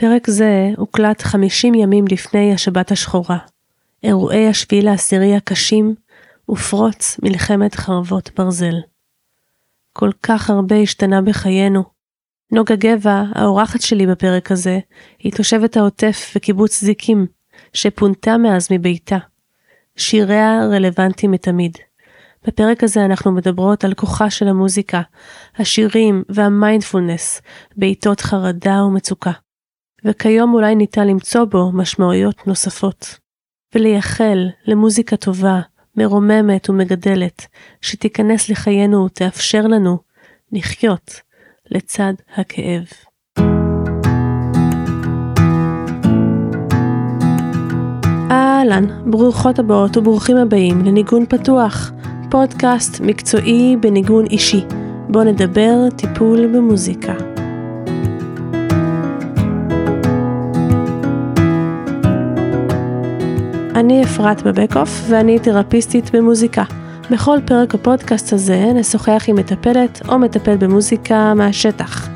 פרק זה הוקלט 50 ימים לפני השבת השחורה. אירועי השביעי לעשירי הקשים ופרוץ מלחמת חרבות ברזל. כל כך הרבה השתנה בחיינו. נוגה גבע, האורחת שלי בפרק הזה, היא תושבת העוטף וקיבוץ זיקים, שפונתה מאז מביתה. שיריה רלוונטיים מתמיד. בפרק הזה אנחנו מדברות על כוחה של המוזיקה, השירים והמיינדפולנס בעיתות חרדה ומצוקה. וכיום אולי ניתן למצוא בו משמעויות נוספות. ולייחל למוזיקה טובה, מרוממת ומגדלת, שתיכנס לחיינו ותאפשר לנו לחיות לצד הכאב. אהלן, ברוכות הבאות וברוכים הבאים לניגון פתוח, פודקאסט מקצועי בניגון אישי, בו נדבר טיפול במוזיקה. אני אפרת בבקוף ואני תרפיסטית במוזיקה. בכל פרק הפודקאסט הזה נשוחח עם מטפלת או מטפל במוזיקה מהשטח.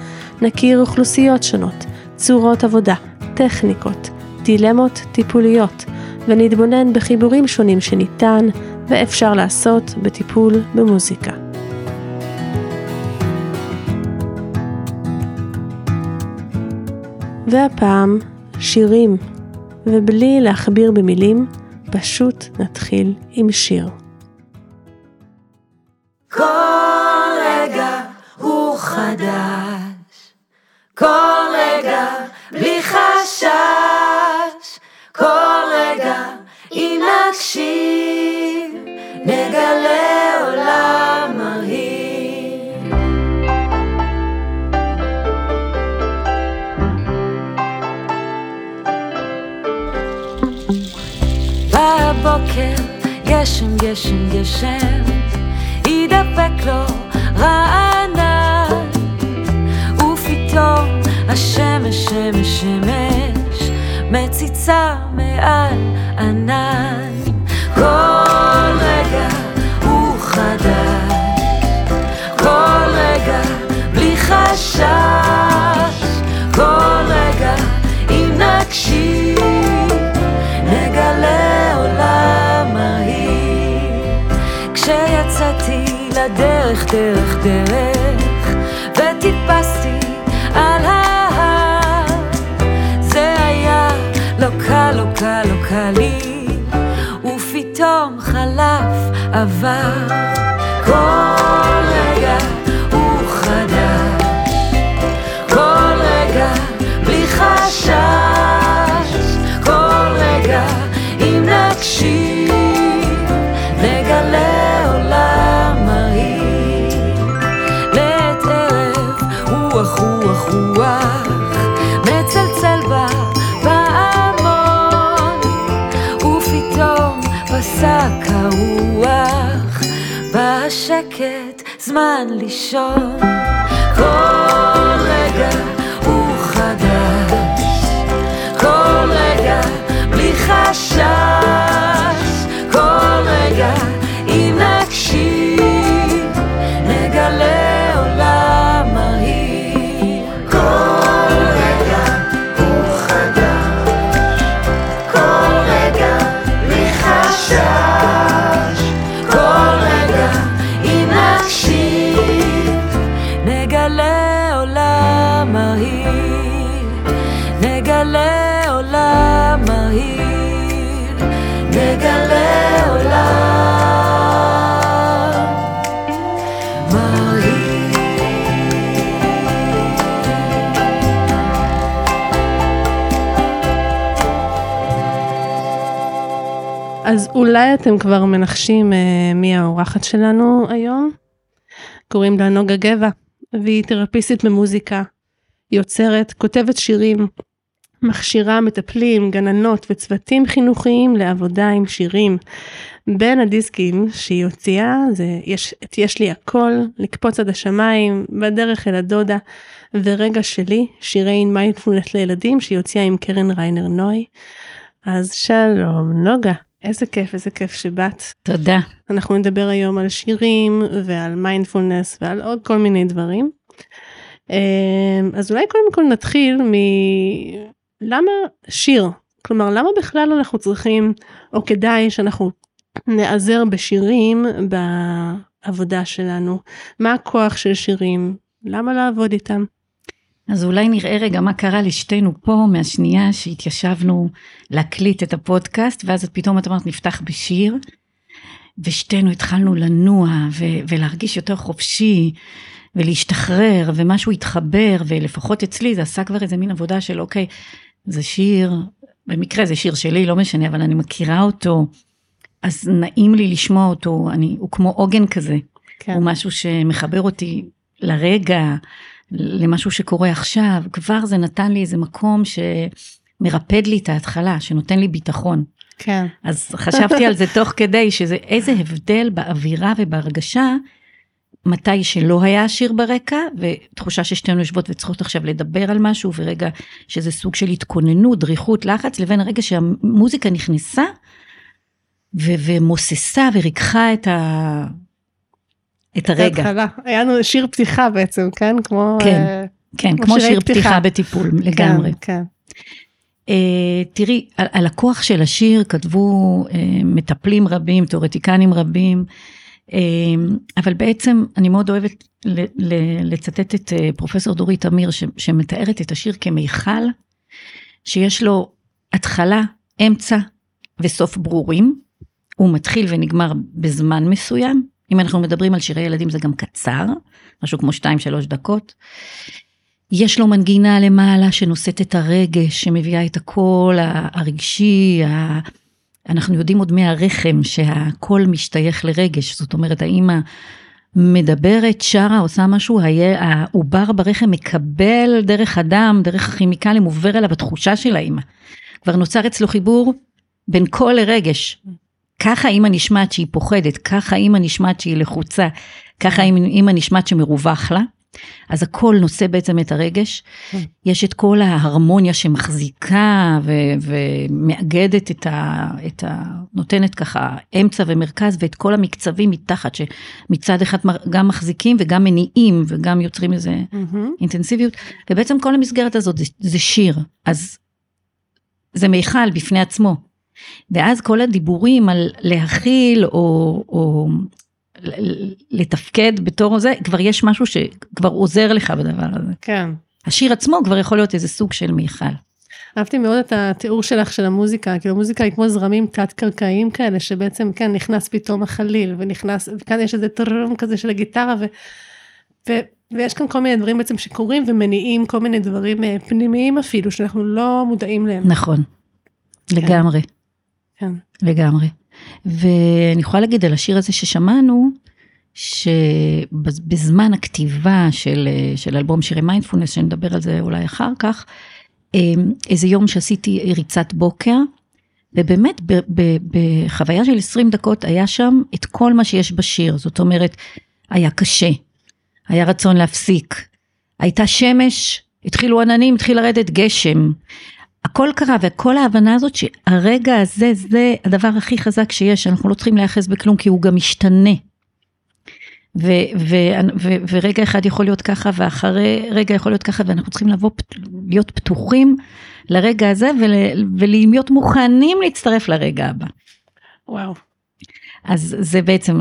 נכיר אוכלוסיות שונות, צורות עבודה, טכניקות, דילמות טיפוליות, ונתבונן בחיבורים שונים שניתן ואפשר לעשות בטיפול במוזיקה. והפעם שירים, ובלי להכביר במילים, פשוט נתחיל עם שיר. כל רגע הוא חדש, כל רגע בלי חשש, כל רגע אם נקשיב, גשם, גשם, גשם, ידבק לו רענן, ופתאום השמש, שמש, שמש, מציצה מעל ענן. דרך, דרך, וטיפסתי על ההר, זה היה לא קל, לא קל, לא קל לי, ופתאום חלף עבר. זמן אולי אתם כבר מנחשים אה, מי האורחת שלנו היום? קוראים לה נוגה גבע, והיא תרפיסטית במוזיקה, יוצרת, כותבת שירים, מכשירה מטפלים, גננות וצוותים חינוכיים לעבודה עם שירים. בין הדיסקים שהיא הוציאה זה יש את יש לי הכל, לקפוץ עד השמיים, בדרך אל הדודה, ורגע שלי, שירי מיינדפולנס לילדים שהיא הוציאה עם קרן ריינר נוי. אז שלום נוגה, איזה כיף, איזה כיף שבאת. תודה. אנחנו נדבר היום על שירים ועל מיינדפולנס ועל עוד כל מיני דברים. אמ, אז אולי קודם כל נתחיל למה שיר? כלומר, למה בכלל אנחנו צריכים, או כדאי שאנחנו נעזר בשירים בעבודה שלנו? מה הכוח של שירים? למה לעבוד איתם? אז אולי נראה רגע מה קרה לשתינו פה מהשנייה שהתיישבנו להקליט את הפודקאסט, ואז פתאום את אמרת נפתח בשיר, ושתינו התחלנו לנוע ו- ולהרגיש יותר חופשי, ולהשתחרר, ומשהו התחבר, ולפחות אצלי זה עשה כבר איזה מין עבודה של אוקיי, זה שיר, במקרה זה שיר שלי, לא משנה, אבל אני מכירה אותו, אז נעים לי לשמוע אותו, אני, הוא כמו עוגן כזה, כן. הוא משהו שמחבר אותי לרגע, למשהו שקורה עכשיו, כבר זה נתן לי איזה מקום שמרפד לי את ההתחלה, שנותן לי ביטחון. כן. אז חשבתי על זה תוך כדי, שזה איזה הבדל באווירה ובהרגשה, מתי שלא היה שיר ברקע, ותחושה ששתינו יושבות וצריכות עכשיו לדבר על משהו, ורגע שזה סוג של התכוננות, דריכות, לחץ, לבין הרגע שהמוזיקה נכנסה, ו- ומוססה וריככה את, ה- את הרגע. התחלה. היה לנו שיר פתיחה בעצם, כן? כמו, כן, uh, כן, כמו, כמו שיר פתיחה, פתיחה בטיפול, כן, לגמרי. כן. Uh, תראי, על, על הכוח של השיר כתבו uh, מטפלים רבים, תיאורטיקנים רבים, uh, אבל בעצם אני מאוד אוהבת ל, ל, לצטט את uh, פרופסור דורית אמיר, ש, שמתארת את השיר כמיכל, שיש לו התחלה, אמצע וסוף ברורים, הוא מתחיל ונגמר בזמן מסוים, אם אנחנו מדברים על שירי ילדים זה גם קצר, משהו כמו 2-3 דקות. יש לו מנגינה למעלה שנושאת את הרגש, שמביאה את הקול הרגשי, ה... אנחנו יודעים עוד מהרחם שהקול משתייך לרגש, זאת אומרת האמא מדברת, שרה, עושה משהו, העובר ברחם מקבל דרך הדם, דרך הכימיקלים, עובר אליו התחושה של האמא. כבר נוצר אצלו חיבור בין קול לרגש. ככה אימא נשמעת שהיא פוחדת, ככה אימא נשמעת שהיא לחוצה, ככה אימא נשמעת שמרווח לה. אז הכל נושא בעצם את הרגש. יש את כל ההרמוניה שמחזיקה ו- ומאגדת את ה, את ה... נותנת ככה אמצע ומרכז ואת כל המקצבים מתחת, שמצד אחד גם מחזיקים וגם מניעים וגם יוצרים איזה. אינטנסיביות. ובעצם כל המסגרת הזאת זה, זה שיר. אז זה מיכל בפני עצמו. ואז כל הדיבורים על להכיל או, או לתפקד בתור זה, כבר יש משהו שכבר עוזר לך בדבר הזה. כן. השיר עצמו כבר יכול להיות איזה סוג של מיכל. אהבתי מאוד את התיאור שלך של המוזיקה, כאילו המוזיקה היא כמו זרמים תת-קרקעיים כאלה, שבעצם כן נכנס פתאום החליל, ונכנס, וכאן יש איזה טררם כזה של הגיטרה, ו, ו, ויש כאן כל מיני דברים בעצם שקורים ומניעים כל מיני דברים אה, פנימיים אפילו, שאנחנו לא מודעים להם. נכון, כן. לגמרי. כן. לגמרי. ואני יכולה להגיד על השיר הזה ששמענו, שבזמן הכתיבה של, של אלבום שירי מיינדפולנס, שנדבר על זה אולי אחר כך, אמ, איזה יום שעשיתי ריצת בוקר, ובאמת ב, ב, בחוויה של 20 דקות היה שם את כל מה שיש בשיר, זאת אומרת, היה קשה, היה רצון להפסיק, הייתה שמש, התחילו עננים, התחיל לרדת גשם, הכל קרה, וכל ההבנה הזאת שהרגע הזה, זה הדבר הכי חזק שיש, אנחנו לא צריכים להיאחז בכלום, כי הוא גם משתנה. ו- ו- ו- ורגע אחד יכול להיות ככה, ואחרי רגע יכול להיות ככה, ואנחנו צריכים לבוא, להיות פתוחים לרגע הזה, ול- ולהיות מוכנים להצטרף לרגע הבא. וואו. אז זה בעצם,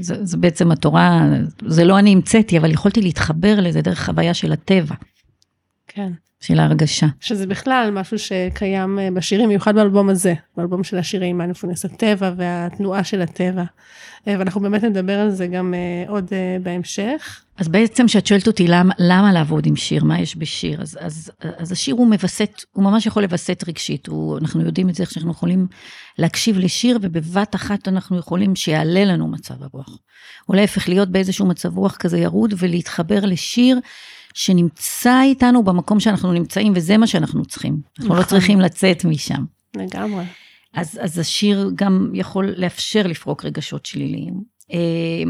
זה, זה בעצם התורה, זה לא אני המצאתי, אבל יכולתי להתחבר לזה דרך חוויה של הטבע. כן. של ההרגשה. שזה בכלל משהו שקיים אה, בשירים, מיוחד באלבום הזה, באלבום של השירים, מנפונס הטבע והתנועה של הטבע. אה, ואנחנו באמת נדבר על זה גם אה, עוד בהמשך. אז בעצם כשאת שואלת אותי למה, למה לעבוד עם שיר, מה יש בשיר, אז, אז, אז השיר הוא מווסת, הוא ממש יכול לווסת רגשית, הוא, אנחנו יודעים את זה, איך שאנחנו יכולים להקשיב לשיר, ובבת אחת אנחנו יכולים שיעלה לנו מצב הרוח. או להפך, להיות באיזשהו מצב רוח כזה ירוד ולהתחבר לשיר. שנמצא איתנו במקום שאנחנו נמצאים, וזה מה שאנחנו צריכים. אנחנו לא נכון. צריכים לצאת משם. לגמרי. אז, אז השיר גם יכול לאפשר לפרוק רגשות שליליים. אה,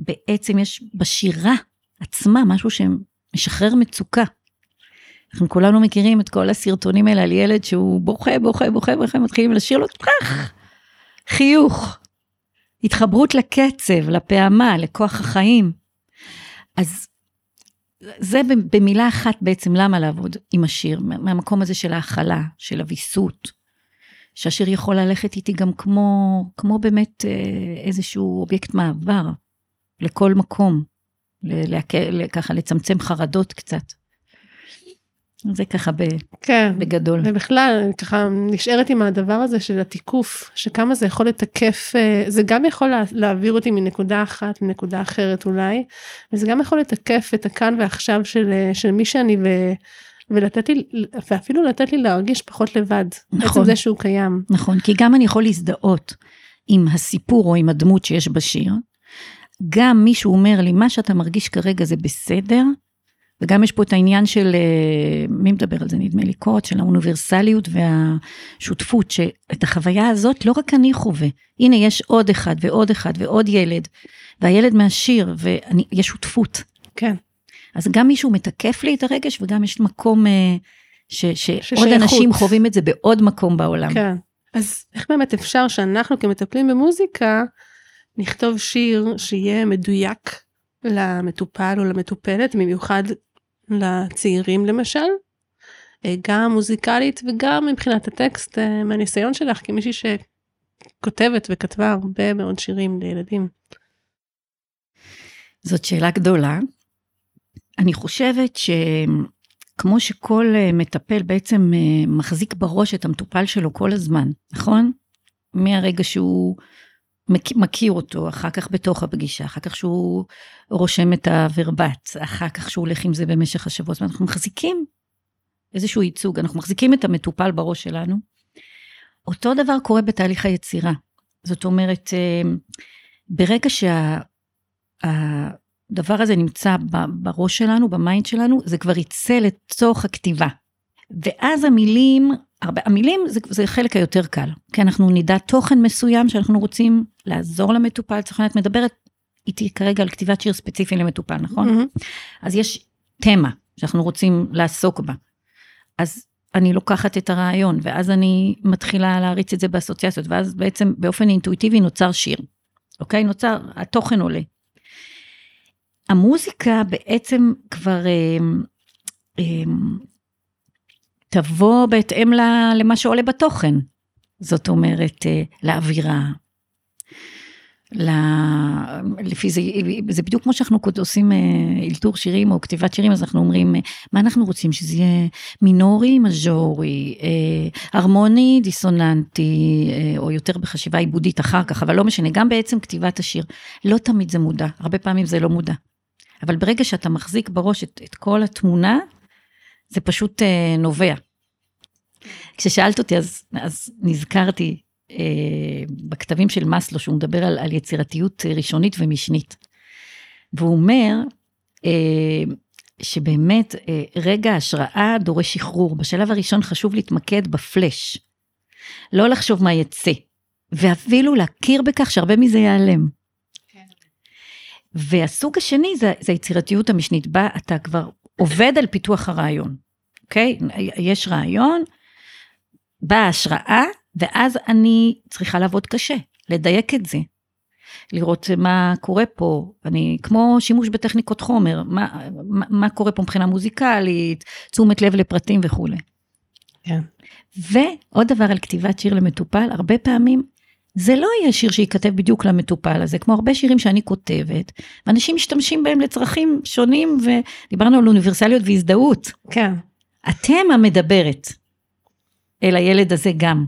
בעצם יש בשירה עצמה משהו שמשחרר מצוקה. אנחנו כולנו מכירים את כל הסרטונים האלה על ילד שהוא בוכה, בוכה, בוכה, בוכה, מתחילים לשיר לו טראח, חיוך, התחברות לקצב, לפעמה, לכוח החיים. אז זה במילה אחת בעצם למה לעבוד עם השיר, מהמקום הזה של ההכלה, של הוויסות, שהשיר יכול ללכת איתי גם כמו, כמו באמת אה, איזשהו אובייקט מעבר לכל מקום, ככה לצמצם חרדות קצת. זה ככה ב, כן, בגדול. ובכלל, ככה נשארת עם הדבר הזה של התיקוף, שכמה זה יכול לתקף, אה, זה גם יכול להעביר אותי מנקודה אחת לנקודה אחרת אולי, וזה גם יכול לתקף את הכאן ועכשיו של, אה, של מי שאני, ו, ולתת לי, ואפילו לתת לי להרגיש פחות לבד. נכון. בעצם זה שהוא קיים. נכון, כי גם אני יכול להזדהות עם הסיפור או עם הדמות שיש בשיר. גם מישהו אומר לי, מה שאתה מרגיש כרגע זה בסדר, וגם יש פה את העניין של, אה, מי מדבר על זה נדמה לי קוט, של האוניברסליות והשותפות, שאת החוויה הזאת לא רק אני חווה, הנה יש עוד אחד ועוד אחד ועוד ילד, והילד מהשיר, ויש שותפות. כן. אז גם מישהו מתקף לי את הרגש, וגם יש מקום אה, ש, שעוד אנשים חווים את זה בעוד מקום בעולם. כן. אז איך באמת אפשר שאנחנו כמטפלים במוזיקה, נכתוב שיר שיהיה מדויק למטופל או למטופלת, במיוחד לצעירים למשל, אה, גם מוזיקלית וגם מבחינת הטקסט אה, מהניסיון שלך כמישהי שכותבת וכתבה הרבה מאוד שירים לילדים. זאת שאלה גדולה. אני חושבת שכמו שכל אה, מטפל בעצם מחזיק בראש את המטופל שלו כל הזמן, נכון? מהרגע שהוא מכיר אותו, אחר כך בתוך הפגישה, אחר כך שהוא רושם את הוורבטים, אחר כך שהוא הולך עם זה במשך השבוע. זאת אומרת, אנחנו מחזיקים איזשהו ייצוג, אנחנו מחזיקים את המטופל בראש שלנו. אותו דבר קורה בתהליך היצירה. זאת אומרת, אה, ברגע שהדבר הזה נמצא בראש שלנו, במיינד שלנו, זה כבר יצא לתוך הכתיבה. ואז המילים הרבה, המילים זה, זה חלק היותר קל, כי אנחנו נדע תוכן מסוים שאנחנו רוצים לעזור למטופל, צריך לדעת, מדברת איתי כרגע על כתיבת שיר ספציפי למטופל, נכון? Mm-hmm. אז יש תמה שאנחנו רוצים לעסוק בה. אז אני לוקחת את הרעיון, ואז אני מתחילה להריץ את זה באסוציאציות, ואז בעצם באופן אינטואיטיבי נוצר שיר, אוקיי? נוצר, התוכן עולה. המוזיקה בעצם כבר אה, אה, תבוא בהתאם למה שעולה בתוכן. זאת אומרת, אה, לאווירה. ל... לפי זה, זה בדיוק כמו שאנחנו עושים אה, אלתור שירים או כתיבת שירים, אז אנחנו אומרים, אה, מה אנחנו רוצים? שזה יהיה מינורי, מז'ורי, הרמוני, דיסוננטי, או יותר בחשיבה עיבודית אחר כך, אבל לא משנה, גם בעצם כתיבת השיר. לא תמיד זה מודע, הרבה פעמים זה לא מודע. אבל ברגע שאתה מחזיק בראש את, את כל התמונה, זה פשוט אה, נובע. כששאלת אותי אז, אז נזכרתי אה, בכתבים של מאסלו, שהוא מדבר על, על יצירתיות ראשונית ומשנית. והוא אומר אה, שבאמת אה, רגע ההשראה דורש שחרור. בשלב הראשון חשוב להתמקד בפלאש. לא לחשוב מה יצא, ואפילו להכיר בכך שהרבה מזה ייעלם. כן. והסוג השני זה, זה היצירתיות המשנית, בה אתה כבר עובד על פיתוח הרעיון, אוקיי? יש רעיון, באה השראה, ואז אני צריכה לעבוד קשה, לדייק את זה. לראות מה קורה פה, אני, כמו שימוש בטכניקות חומר, מה, מה, מה קורה פה מבחינה מוזיקלית, תשומת לב לפרטים וכולי. כן. ועוד דבר על כתיבת שיר למטופל, הרבה פעמים זה לא יהיה שיר שייכתב בדיוק למטופל הזה, כמו הרבה שירים שאני כותבת, ואנשים משתמשים בהם לצרכים שונים, ודיברנו על אוניברסליות והזדהות. כן. אתם המדברת אל הילד הזה גם.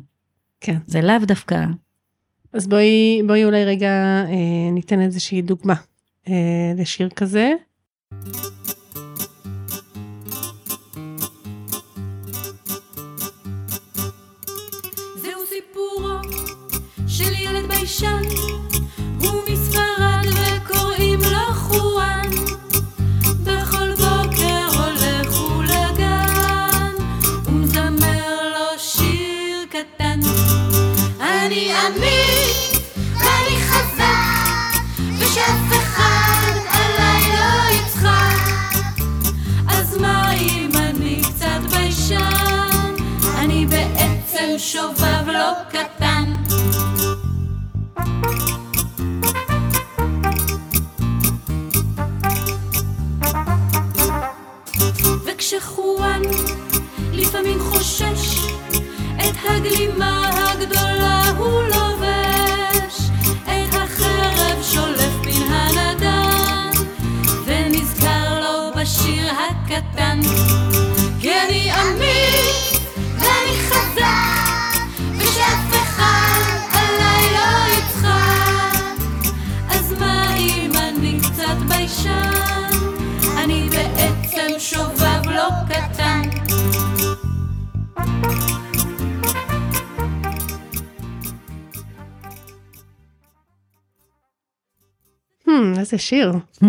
כן. זה לאו דווקא. אז בואי, בואי אולי רגע אה, ניתן איזושהי דוגמה אה, לשיר כזה. שובב לא קטן. אממ, איזה שיר. אממ.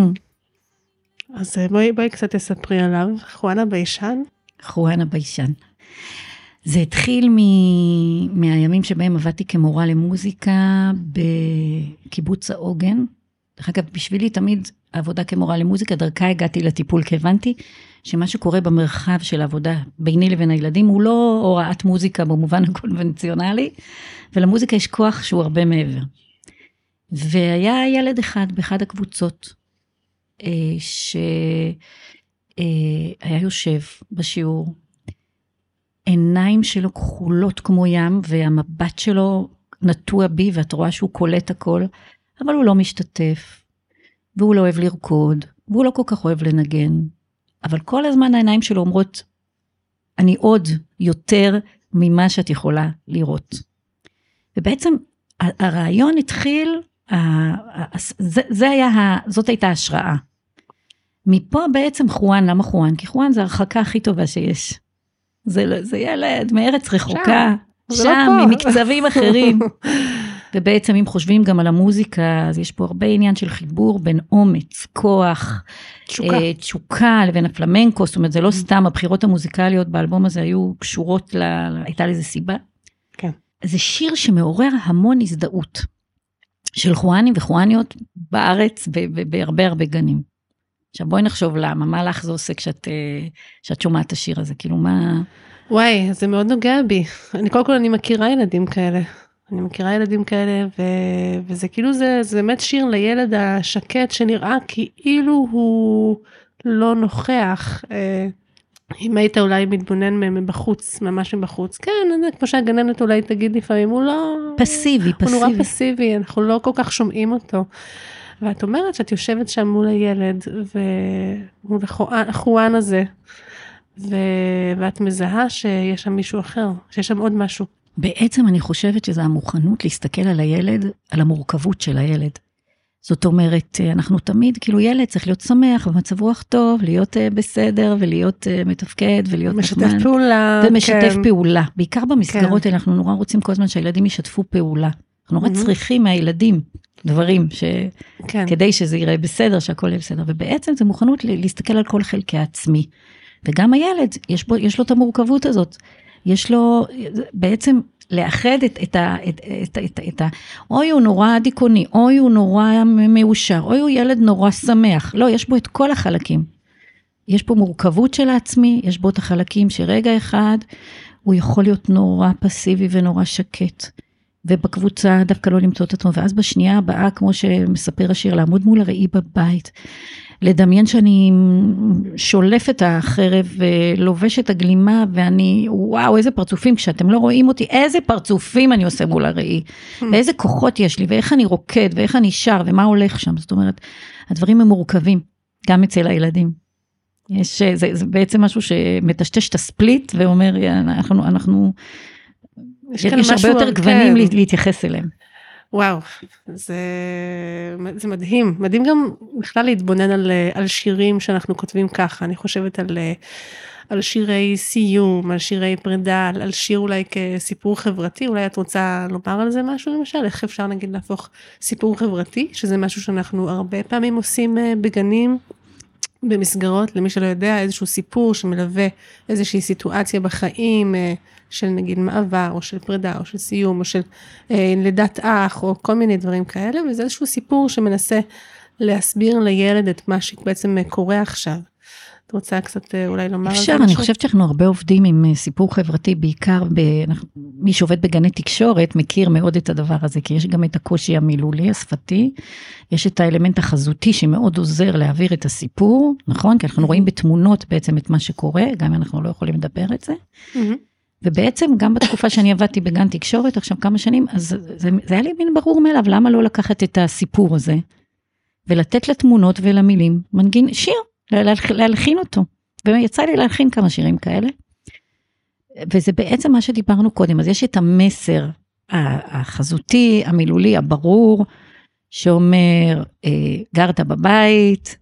אז אה, בואי, בואי קצת תספרי עליו. חואנה ביישן? חואנה ביישן. זה התחיל מ... מהימים שבהם עבדתי כמורה למוזיקה בקיבוץ העוגן. דרך אגב, בשבילי תמיד העבודה כמורה למוזיקה, דרכה הגעתי לטיפול, כי הבנתי שמה שקורה במרחב של העבודה ביני לבין הילדים הוא לא הוראת מוזיקה במובן הקונבנציונלי, ולמוזיקה יש כוח שהוא הרבה מעבר. והיה ילד אחד באחד הקבוצות, אה, שהיה יושב בשיעור, עיניים שלו כחולות כמו ים, והמבט שלו נטוע בי, ואת רואה שהוא קולט הכל, אבל הוא לא משתתף, והוא לא אוהב לרקוד, והוא לא כל כך אוהב לנגן, אבל כל הזמן העיניים שלו אומרות, אני עוד יותר ממה שאת יכולה לראות. ובעצם הרעיון התחיל, זה, זה היה, זאת הייתה השראה. מפה בעצם חואן, למה חואן? כי חואן זה ההרחקה הכי טובה שיש. זה, זה ילד מארץ רחוקה, שם, שם, לא. ממקצבים אחרים. ובעצם אם חושבים גם על המוזיקה, אז יש פה הרבה עניין של חיבור בין אומץ, כוח, תשוקה. אה, תשוקה לבין הפלמנקו, זאת אומרת זה לא סתם, הבחירות המוזיקליות באלבום הזה היו קשורות, ל... הייתה לזה סיבה. כן. זה שיר שמעורר המון הזדהות של חואנים וחואניות בארץ בהרבה הרבה גנים. עכשיו בואי נחשוב למה, מה לך זה עושה כשאת, אה, כשאת שומעת את השיר הזה, כאילו מה... וואי, זה מאוד נוגע בי. אני קודם כל אני מכירה ילדים כאלה. אני מכירה ילדים כאלה, ו... וזה כאילו זה, זה באמת שיר לילד השקט שנראה כאילו הוא לא נוכח. אה, אם היית אולי מתבונן מבחוץ, ממש מבחוץ, כן, זה כמו שהגננת אולי תגיד לפעמים, הוא לא... פסיבי, הוא נורא פסיבי. פסיבי, אנחנו לא כל כך שומעים אותו. ואת אומרת שאת יושבת שם מול הילד, ומול החואן הזה, ו... ואת מזהה שיש שם מישהו אחר, שיש שם עוד משהו. בעצם אני חושבת שזו המוכנות להסתכל על הילד, על המורכבות של הילד. זאת אומרת, אה, אנחנו תמיד, כאילו ילד צריך להיות שמח במצב רוח טוב, להיות uh, בסדר ולהיות uh, מתפקד ולהיות משתף נחמד. פעולה. ומשתף כן. פעולה. בעיקר במסגרות כן. האלה, אנחנו נורא רוצים כל הזמן שהילדים ישתפו פעולה. אנחנו נורא מהמם. צריכים מהילדים דברים, ש... כן. כדי שזה יראה בסדר, שהכל יהיה בסדר. ובעצם זו מוכנות להסתכל על כל חלקי העצמי. וגם הילד, יש, בו, יש לו את המורכבות הזאת. יש לו בעצם לאחד את, את, את, את, את, את ה... אוי הוא נורא דיכאוני, אוי הוא נורא מאושר, אוי הוא ילד נורא שמח. לא, יש בו את כל החלקים. יש פה מורכבות של העצמי, יש בו את החלקים שרגע אחד הוא יכול להיות נורא פסיבי ונורא שקט. ובקבוצה דווקא לא למצוא את עצמו, ואז בשנייה הבאה, כמו שמספר השיר, לעמוד מול הראי בבית, לדמיין שאני שולף את החרב ולובש את הגלימה, ואני, וואו, איזה פרצופים, כשאתם לא רואים אותי, איזה פרצופים אני עושה מול הראי, ואיזה כוחות יש לי, ואיך אני רוקד, ואיך אני שר, ומה הולך שם, זאת אומרת, הדברים הם מורכבים, גם אצל הילדים. יש, זה, זה בעצם משהו שמטשטש את הספליט ואומר, אנחנו, אנחנו, יש, יש הרבה יותר גוונים כן. לה- להתייחס אליהם. וואו, זה, זה מדהים. מדהים גם בכלל להתבונן על, על שירים שאנחנו כותבים ככה. אני חושבת על, על שירי סיום, על שירי פרידה, על, על שיר אולי כסיפור חברתי. אולי את רוצה לומר על זה משהו למשל? איך אפשר נגיד להפוך סיפור חברתי, שזה משהו שאנחנו הרבה פעמים עושים אה, בגנים. במסגרות, למי שלא יודע, איזשהו סיפור שמלווה איזושהי סיטואציה בחיים אה, של נגיד מעבר, או של פרידה, או של סיום, או של אה, לידת אח, או כל מיני דברים כאלה, וזה איזשהו סיפור שמנסה להסביר לילד את מה שבעצם אה, קורה עכשיו. את רוצה קצת אה, אולי לומר על זה אפשר, משהו? אני חושבת שאנחנו הרבה עובדים עם אה, סיפור חברתי, בעיקר ב... מי שעובד בגני תקשורת מכיר מאוד את הדבר הזה, כי יש גם את הקושי המילולי, השפתי, יש את האלמנט החזותי שמאוד עוזר להעביר את הסיפור, נכון? כי אנחנו רואים בתמונות בעצם את מה שקורה, גם אם אנחנו לא יכולים לדבר את זה. מהמם. ובעצם גם בתקופה שאני עבדתי בגן תקשורת עכשיו כמה שנים, אז זה, זה, היה לי מין ברור מאליו, למה לא לקחת את הסיפור הזה ולתת לתמונות ולמילים מנגין, שיר, להלח- להלחין אותו. ויצא לי להלחין כמה שירים כאלה. וזה בעצם מה שדיברנו קודם, אז יש את המסר החזותי, המילולי, הברור, שאומר, אה, גרת בבית,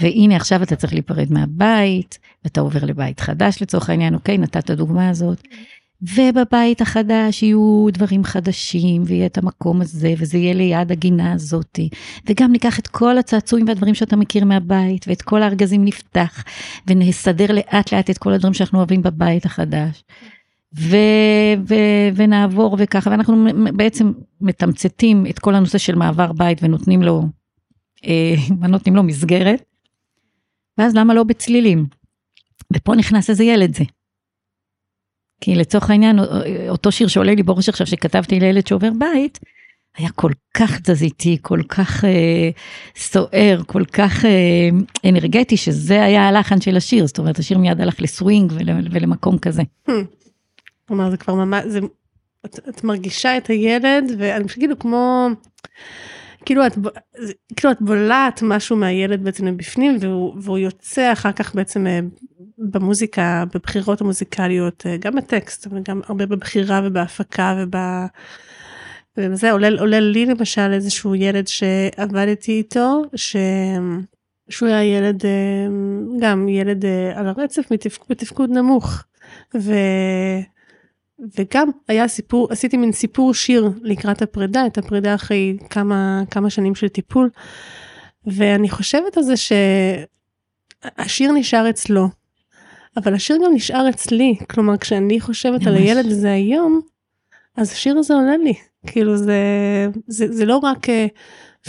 והנה עכשיו אתה צריך להיפרד מהבית, ואתה עובר לבית חדש לצורך העניין, אוקיי, נתת את הדוגמה הזאת. ובבית החדש יהיו דברים חדשים, ויהיה את המקום הזה, וזה יהיה ליד הגינה הזאתי. וגם ניקח את כל הצעצועים והדברים שאתה מכיר מהבית, ואת כל הארגזים נפתח, ונסדר לאט לאט את כל הדברים שאנחנו אוהבים בבית החדש. ו- ו- ונעבור וככה, ואנחנו בעצם מתמצתים את כל הנושא של מעבר בית ונותנים לו, אה, נותנים לו מסגרת. ואז למה לא בצלילים? ופה נכנס איזה ילד זה. כי לצורך העניין, אותו שיר שעולה לי בראש עכשיו שכתבתי לילד שעובר בית, היה כל כך תזזיתי, כל כך אה, סוער, כל כך אה, אנרגטי, שזה היה הלחן של השיר, זאת אומרת, השיר מיד הלך לסווינג ול, ולמקום כזה. כלומר זה כבר ממש, זה, את, את מרגישה את הילד ואני חושבת כאילו כמו, כאילו את, כאילו את בולעת משהו מהילד בעצם מבפנים והוא, והוא יוצא אחר כך בעצם אה, במוזיקה, בבחירות המוזיקליות, אה, גם בטקסט וגם הרבה בבחירה ובהפקה וב... וזה עולה, עולה לי למשל איזשהו ילד שעבדתי איתו, ש... שהוא היה ילד, אה, גם ילד על הרצף בתפקוד נמוך. ו... וגם היה סיפור, עשיתי מין סיפור שיר לקראת הפרידה, את הפרידה אחרי כמה, כמה שנים של טיפול. ואני חושבת על זה שהשיר נשאר אצלו, אבל השיר גם נשאר אצלי. כלומר, כשאני חושבת על ממש. הילד הזה היום, אז השיר הזה עולה לי. כאילו זה, זה, זה לא רק אה,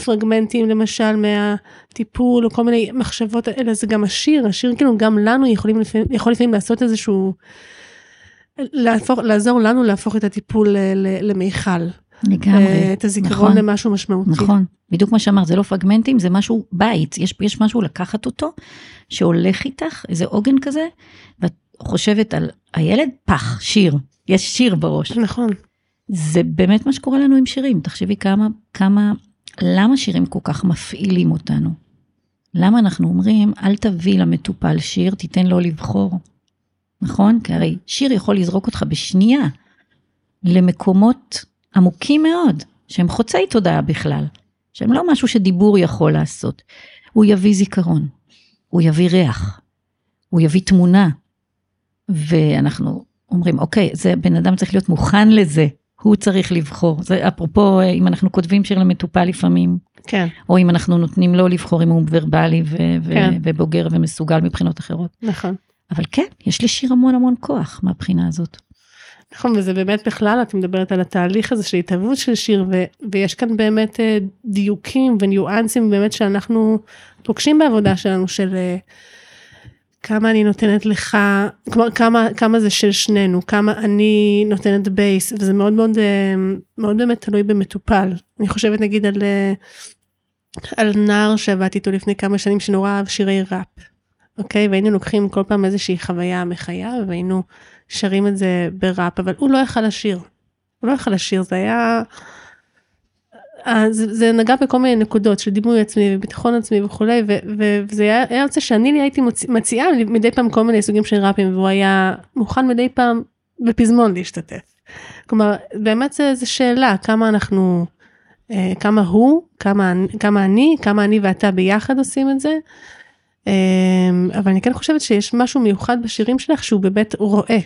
פרגמנטים למשל מהטיפול או כל מיני מחשבות, אלא זה גם השיר, השיר כאילו גם לנו יכולים לפעמים, יכול לפעמים לעשות איזשהו, להפוך, לעזור לנו להפוך את הטיפול ל- למיכל. לגמרי. אה, את הזיכרון נכון. למשהו משמעותי. נכון, בדיוק מה שאמרת, זה לא פרגמנטים, זה משהו בית, יש, יש משהו לקחת אותו, שהולך איתך, איזה עוגן כזה, ואת חושבת על הילד, פח, שיר, יש שיר בראש. נכון. זה באמת מה שקורה לנו עם שירים, תחשבי כמה, כמה, למה שירים כל כך מפעילים אותנו? למה אנחנו אומרים, אל תביא למטופל שיר, תיתן לו לבחור. נכון? כי הרי שיר יכול לזרוק אותך בשנייה למקומות עמוקים מאוד, שהם חוצי תודעה בכלל, שהם לא משהו שדיבור יכול לעשות. הוא יביא זיכרון, הוא יביא ריח, הוא יביא תמונה, ואנחנו אומרים, אוקיי, זה בן אדם צריך להיות מוכן לזה, הוא צריך לבחור. זה אפרופו, אה, אם אנחנו כותבים שיר למטופל לפעמים, כן, או אם אנחנו נותנים לו לבחור אם הוא ורבלי ו- ו- כן. ובוגר ומסוגל מבחינות אחרות. נכון. אבל כן, יש לשיר המון המון כוח מהבחינה הזאת. נכון, וזה באמת בכלל, את מדברת על התהליך הזה של התהוות של שיר, ו, ויש כאן באמת אה, דיוקים וניואנסים באמת שאנחנו פוגשים בעבודה שלנו, של אה, כמה אני נותנת לך, כלומר כמה, כמה זה של שנינו, כמה אני נותנת בייס, וזה מאוד מאוד, אה, מאוד באמת תלוי במטופל. אני חושבת נגיד על, על נער שעבדתי איתו לפני כמה שנים שנורא אהב שירי ראפ, אוקיי? והיינו לוקחים כל פעם איזושהי חוויה מחייו, והיינו שרים את זה בראפ, אבל הוא לא יכל לשיר. הוא לא יכל לשיר, זה היה... אה, זה, נגע בכל מיני נקודות של דימוי עצמי וביטחון עצמי וכולי, ו, וזה היה, היה יוצא שאני לי הייתי מוצ... מציעה מדי פעם כל מיני סוגים של ראפים, והוא היה מוכן מדי פעם בפזמון להשתתף. כלומר, באמת זה, זה שאלה, כמה אנחנו, אה, כמה הוא, כמה, כמה אני, כמה אני ואתה ביחד עושים את זה. אה, אבל אני כן חושבת שיש משהו מיוחד בשירים שלך שהוא באמת רואה.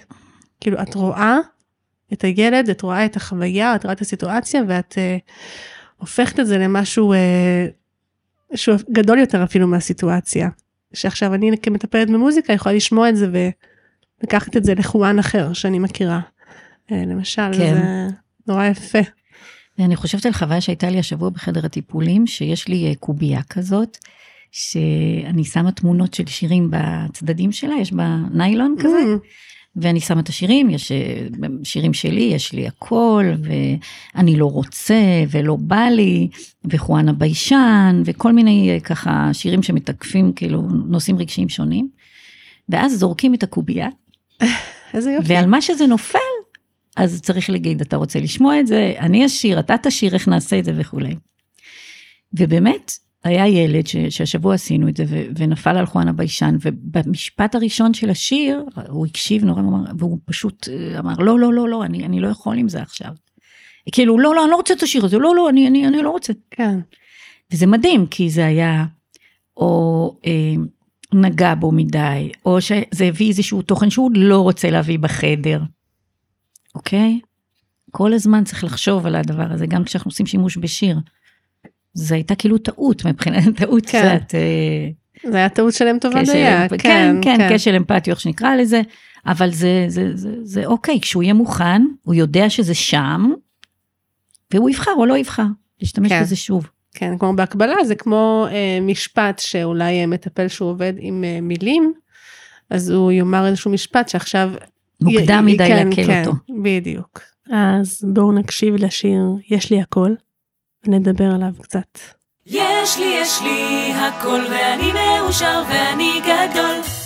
כאילו את רואה את הילד, את רואה את החוויה, את רואה את הסיטואציה ואת אה, הופכת את זה למשהו אה, שהוא גדול יותר אפילו מהסיטואציה. שעכשיו אני כמטפלת במוזיקה יכולה לשמוע את זה ולקחת את זה לחואן אחר שאני מכירה. אה, למשל, כן. זה נורא יפה. אני חושבת על חוויה שהייתה לי השבוע בחדר הטיפולים, שיש לי אה, קובייה כזאת, שאני שמה תמונות של שירים בצדדים שלה, יש בה ניילון כזה, Mm, ואני שמה את השירים, יש אה, שירים שלי, יש לי הכל, ואני לא רוצה, ולא בא לי, וחואנה ביישן, וכל מיני אה, ככה שירים שמתקפים כאילו נושאים רגשיים שונים. ואז זורקים את הקובייה, איזה יופי. ועל מה שזה נופל, אז צריך להגיד, אתה רוצה לשמוע את זה, אני אשיר, אתה תשיר, איך נעשה את זה וכולי. ובאמת, היה ילד ש, שהשבוע עשינו את זה, ו, ונפל על חואנה ביישן, ובמשפט הראשון של השיר, הוא הקשיב נורא, אמר, והוא פשוט אה, אמר, לא, לא, לא, לא, אני, אני לא יכול עם זה עכשיו. כאילו, לא, לא, אני לא רוצה את השיר הזה, לא, לא, אני, אני, אני לא רוצה. כן. וזה מדהים, כי זה היה, או אה, נגע בו מדי, או שזה הביא איזשהו תוכן שהוא לא רוצה להביא בחדר, אוקיי? כל הזמן צריך לחשוב על הדבר הזה, גם כשאנחנו עושים שימוש בשיר. זו הייתה כאילו טעות, מבחינת טעות כן. קצת. אה, זה היה טעות של אם טובה דייה. אמפ- כן, כן, כשל אמפתי, איך שנקרא לזה, אבל זה, זה, זה, זה אוקיי, כשהוא יהיה מוכן, הוא יודע שזה שם, והוא יבחר או לא יבחר, להשתמש כן. בזה שוב. כן, כמו בהקבלה, זה כמו אה, משפט שאולי אה, מטפל שהוא עובד עם אה, מילים, אז הוא יאמר איזשהו משפט שעכשיו... מוקדם י- מדי כן, לעכל כן, אותו. בדיוק. אז בואו נקשיב לשיר "יש לי הכל", ונדבר עליו קצת. יש לי, יש לי הכל ואני מאושר ואני גדול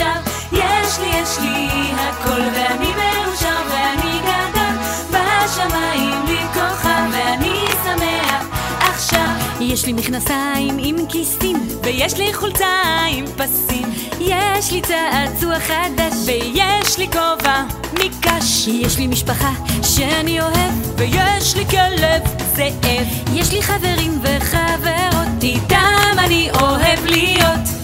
עכשיו. יש לי, יש לי הכל ואני מאושר ואני גדול. בשמיים לי כוכב ואני שמח. עכשיו יש לי מכנסיים עם כיסים ויש לי חולצה עם פסים. יש לי צעצוע חדש ויש לי כובע מקש. יש לי משפחה שאני אוהב ויש לי כלב זאב. יש לי חברים וחברות איתם אני אוהב להיות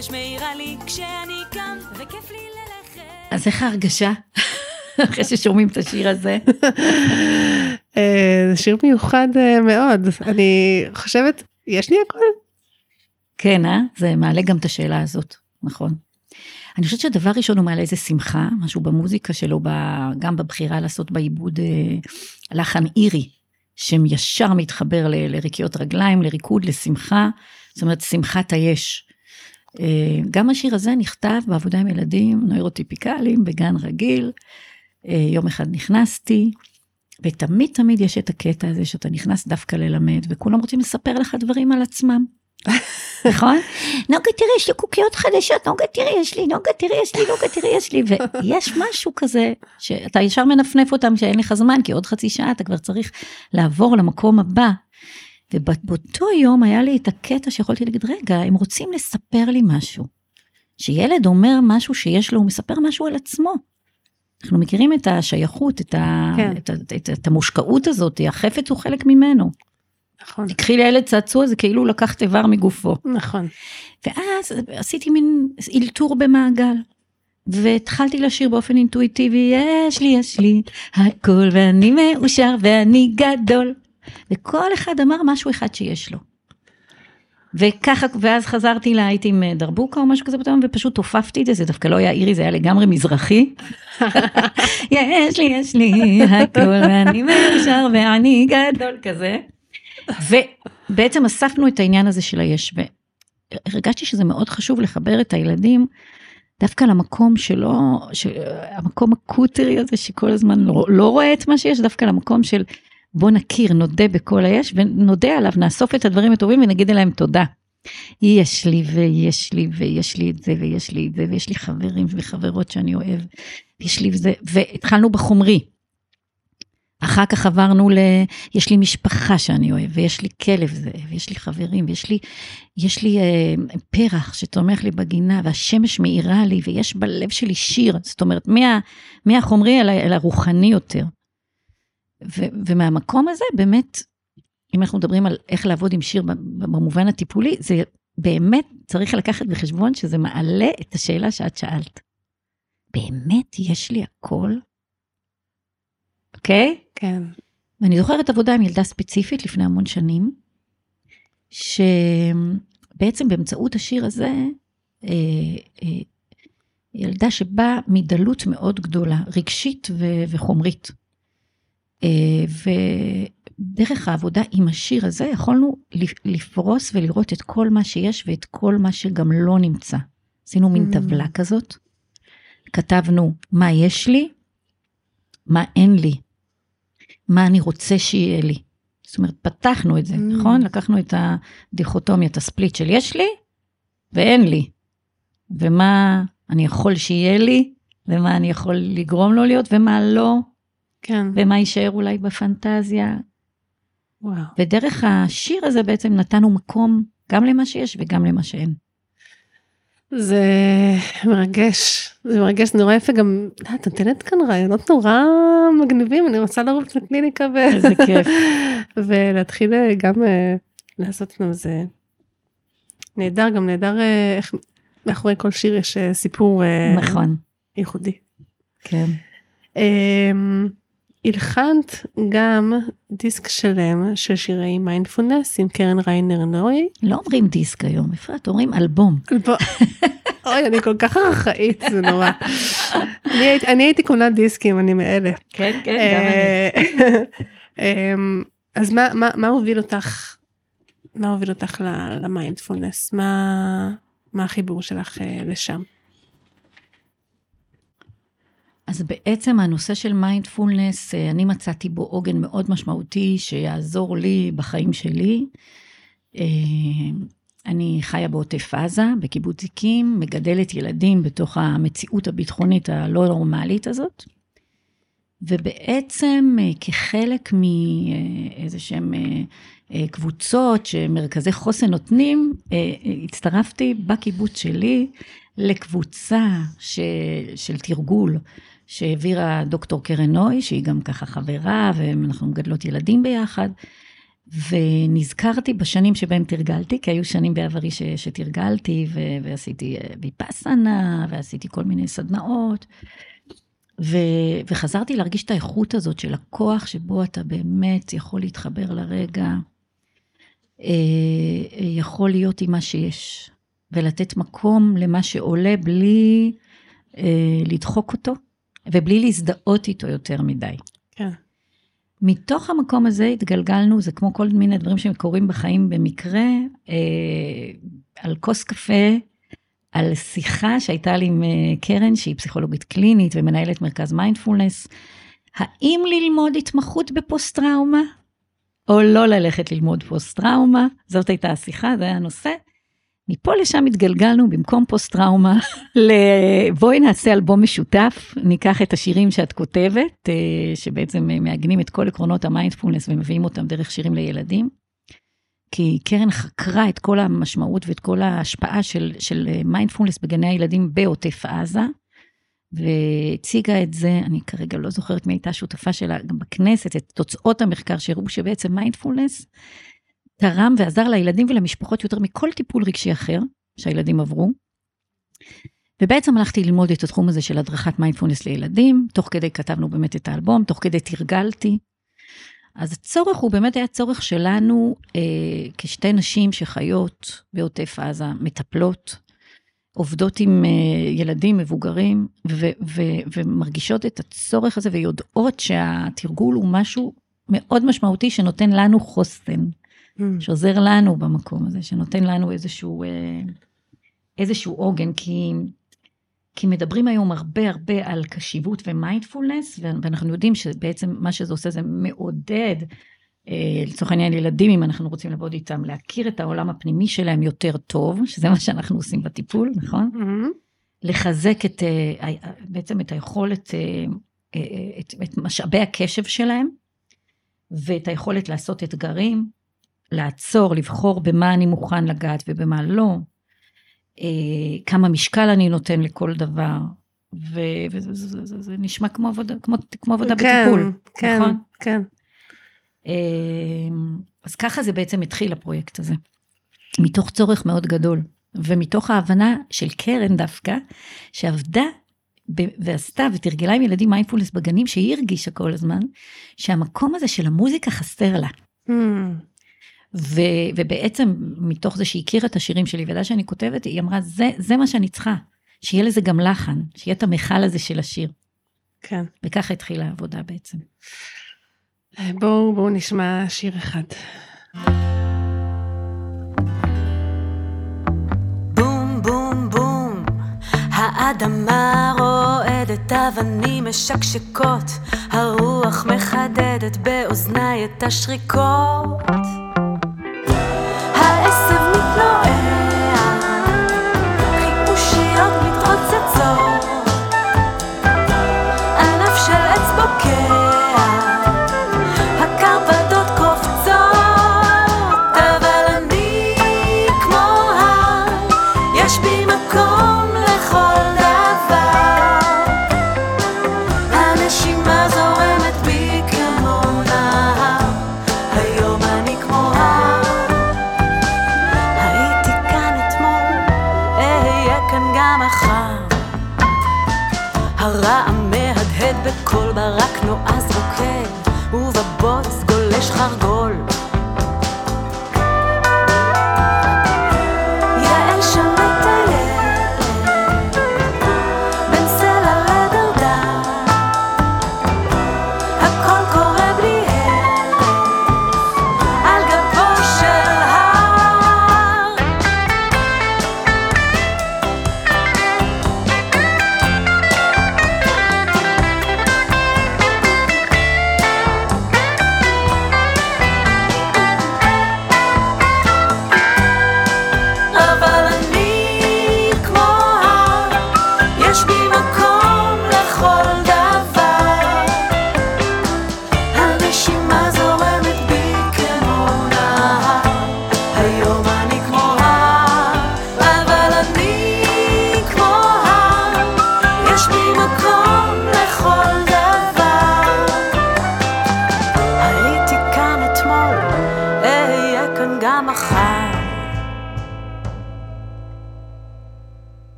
השמש מאירה לי כשאני קם וכיף לי ללכת אז איך ההרגשה? אחרי ששומעים את השיר הזה. אה, זה שיר מיוחד אה, מאוד. אני חושבת, יש לי הכל? כן, אה? זה מעלה גם את השאלה הזאת, נכון. אני חושבת שהדבר ראשון הוא מעלה איזה שמחה, משהו במוזיקה שלו, גם בבחירה לעשות בעיבוד אה, לחן אירי, שישר מתחבר ל- לריקיות רגליים, לריקוד, לשמחה, זאת אומרת, שמחת היש. אה, גם השיר הזה נכתב בעבודה עם ילדים נוירוטיפיקליים בגן רגיל. אה, יום אחד נכנסתי, ותמיד תמיד יש את הקטע הזה שאתה נכנס דווקא ללמד, וכולם רוצים לספר לך דברים על עצמם. נכון? נוגה תראי יש לי קוקיות חדשות, נוגה תראי יש לי, נוגה תראי יש לי, נוגה תראי יש לי, ויש משהו כזה שאתה ישר מנפנף אותם שאין לך זמן, כי עוד חצי שעה אתה כבר צריך לעבור למקום הבא. ובאותו יום היה לי את הקטע שיכולתי להגיד, רגע, הם רוצים לספר לי משהו. שילד אומר משהו שיש לו, הוא מספר משהו על עצמו. אנחנו מכירים את השייכות, את, ה... כן. את. את, ה... את המושקעות הזאת, החפץ הוא חלק ממנו. נכון. תקחי לילד צעצוע, זה כאילו הוא לקח איבר מגופו. נכון. ואז עשיתי מין אלתור במעגל. והתחלתי לשיר באופן אינטואיטיבי, יש לי, יש לי הכל, ואני מאושר ואני גדול. וכל אחד אמר משהו אחד שיש לו. וככה, ואז חזרתי לה, הייתי עם דרבוקה או משהו כזה פתאום, ופשוט עופפתי את זה, זה דווקא לא היה אירי, זה היה לגמרי מזרחי. יש לי, יש לי הכל, ואני מאושר ואני גדול כזה. ובעצם אספנו את העניין הזה של היש, והרגשתי שזה מאוד חשוב לחבר את הילדים דווקא למקום שלא, של, המקום הקוטרי הזה שכל הזמן לא, לא רואה את מה שיש, דווקא למקום של בוא נכיר, נודה בכל היש ונודה עליו, נאסוף את הדברים הטובים ונגיד להם תודה. יש לי ויש לי ויש לי את זה ויש לי את זה ויש לי חברים וחברות שאני אוהב, יש לי את זה, והתחלנו בחומרי. אחר כך עברנו ל... יש לי משפחה שאני אוהב, ויש לי כלב זה, ויש לי חברים, ויש לי, יש לי אה, פרח שתומך לי בגינה, והשמש מאירה לי, ויש בלב שלי שיר. זאת אומרת, מה, מהחומרי אל, אל הרוחני יותר. ו, ומהמקום הזה, באמת, אם אנחנו מדברים על איך לעבוד עם שיר במובן הטיפולי, זה באמת צריך לקחת בחשבון שזה מעלה את השאלה שאת שאלת. באמת יש לי הכל? אוקיי? Okay? כן. ואני זוכרת עבודה עם ילדה ספציפית לפני המון שנים, שבעצם באמצעות השיר הזה, אה, אה, ילדה שבאה מדלות מאוד גדולה, רגשית ו- וחומרית. אה, ודרך העבודה עם השיר הזה יכולנו לפרוס ולראות את כל מה שיש ואת כל מה שגם לא נמצא. עשינו מין mm. טבלה כזאת, כתבנו מה יש לי, מה אין לי, מה אני רוצה שיהיה לי. זאת אומרת, פתחנו את זה, mm. נכון? לקחנו את הדיכוטומיה, את הספליט של יש לי ואין לי. ומה אני יכול שיהיה לי, ומה אני יכול לגרום לו להיות, ומה לא. כן. ומה יישאר אולי בפנטזיה. וואו. ודרך השיר הזה בעצם נתנו מקום גם למה שיש וגם למה שאין. זה מרגש, זה מרגש, זה נורא יפה גם, את נותנת כאן רעיונות נורא מגניבים, אני רוצה לרוץ לקליניקה ו... איזה כיף. ולהתחיל אה, גם אה, לעשות לנו זה נהדר, גם נהדר אה, איך מאחורי כל שיר יש סיפור נכון. ייחודי. כן. אמ, הלחנת גם דיסק שלם של שירי מיינדפולנס עם קרן ריינר נוי. לא אומרים דיסק היום, אפרת, אומרים אלבום. אוי, אני כל כך ארכאית, זה נורא. אני הייתי קונה דיסקים, אני מאלה. כן, כן, גם אני. אמ, אז מה הוביל אותך, מה הוביל אותך למיינדפולנס? מה החיבור שלך אה, לשם? אז בעצם הנושא של מיינדפולנס, אה, אני מצאתי בו עוגן מאוד משמעותי שיעזור לי בחיים שלי. אה, אני חיה בעוטף עזה, בקיבוץ זיקים, מגדלת ילדים בתוך המציאות הביטחונית הלא נורמלית הזאת. ובעצם אה, כחלק מאיזה שהם קבוצות שמרכזי חוסן נותנים, הצטרפתי בקיבוץ שלי לקבוצה ש, של תרגול שהעבירה דוקטור קרן נוי, שהיא גם ככה חברה, ואנחנו מגדלות ילדים ביחד. ונזכרתי בשנים שבהם תרגלתי, כי היו שנים בעברי ש, שתרגלתי, ו, ועשיתי אה, ויפאסנה, ועשיתי כל מיני סדנאות. ו, וחזרתי להרגיש את האיכות הזאת של הכוח שבו אתה באמת יכול להתחבר לרגע, אה, יכול להיות עם מה שיש, ולתת מקום למה שעולה בלי אה, לדחוק אותו. ובלי להזדהות איתו יותר מדי. כן. מתוך המקום הזה התגלגלנו, זה כמו כל מיני דברים שקורים בחיים במקרה, אה, על כוס קפה, על שיחה שהייתה לי עם אה, קרן, שהיא פסיכולוגית קלינית ומנהלת מרכז מיינדפולנס, האם ללמוד התמחות בפוסט-טראומה, או לא ללכת ללמוד פוסט-טראומה, זאת הייתה השיחה, זה היה הנושא. מפה לשם התגלגלנו במקום פוסט טראומה, לבואי נעשה אלבום משותף, ניקח את השירים שאת כותבת, אה, שבעצם מעגנים את כל עקרונות המיינדפולנס ומביאים אותם דרך שירים לילדים. כי קרן חקרה את כל המשמעות ואת כל ההשפעה של, של מיינדפולנס בגני הילדים בעוטף עזה, והציגה את זה, אני כרגע לא זוכרת מי הייתה שותפה שלה, גם בכנסת, את תוצאות המחקר שהראו שבעצם מיינדפולנס תרם ועזר לילדים ולמשפחות יותר מכל טיפול רגשי אחר שהילדים עברו. ובעצם הלכתי ללמוד את התחום הזה של הדרכת מיינדפולנס לילדים, תוך כדי כתבנו באמת את האלבום, תוך כדי תרגלתי. אז הצורך הוא באמת היה צורך שלנו אה, כשתי נשים שחיות בעוטף עזה, מטפלות, עובדות עם אה, ילדים מבוגרים, ו- ו- ומרגישות את הצורך הזה ויודעות שהתרגול הוא משהו מאוד משמעותי שנותן לנו חוסן. Mm. שעוזר לנו במקום הזה, שנותן לנו איזשהו, אה, איזשהו עוגן, כי, כי מדברים היום הרבה הרבה על קשיבות ומיינדפולנס, ואנחנו יודעים שבעצם מה שזה עושה זה מעודד, אה, לצורך העניין ילדים, אם אנחנו רוצים לעבוד איתם, להכיר את העולם הפנימי שלהם יותר טוב, שזה מה שאנחנו עושים בטיפול, נכון? Mm-hmm. לחזק את, אה, בעצם את היכולת, את, את משאבי הקשב שלהם. ואת היכולת לעשות אתגרים, לעצור, לבחור במה אני מוכן לגעת ובמה לא, אה, כמה משקל אני נותן לכל דבר, ו- וזה זה, זה, זה נשמע כמו עבודה, כמו, כמו עבודה כן, בטיפול, כן, נכון? כן. אה, אז ככה זה בעצם התחיל הפרויקט הזה, מתוך צורך מאוד גדול, ומתוך ההבנה של קרן דווקא, שעבדה ב- ועשתה ותרגלה עם ילדים מיינדפולנס בגנים, שהיא הרגישה כל הזמן, שהמקום הזה של המוזיקה חסר לה. Hmm, ו, ובעצם מתוך זה שהיא הכירה את השירים שלי וידעה שאני כותבת, היא אמרה, זה, זה מה שאני צריכה, שיהיה לזה גם לחן, שיהיה את המכל הזה של השיר. כן. וככה התחילה העבודה בעצם. בואו, בואו נשמע שיר אחד. בום בום בום, האדמה רועדת, אבנים משקשקות, הרוח מחדדת באוזניי את השריקות.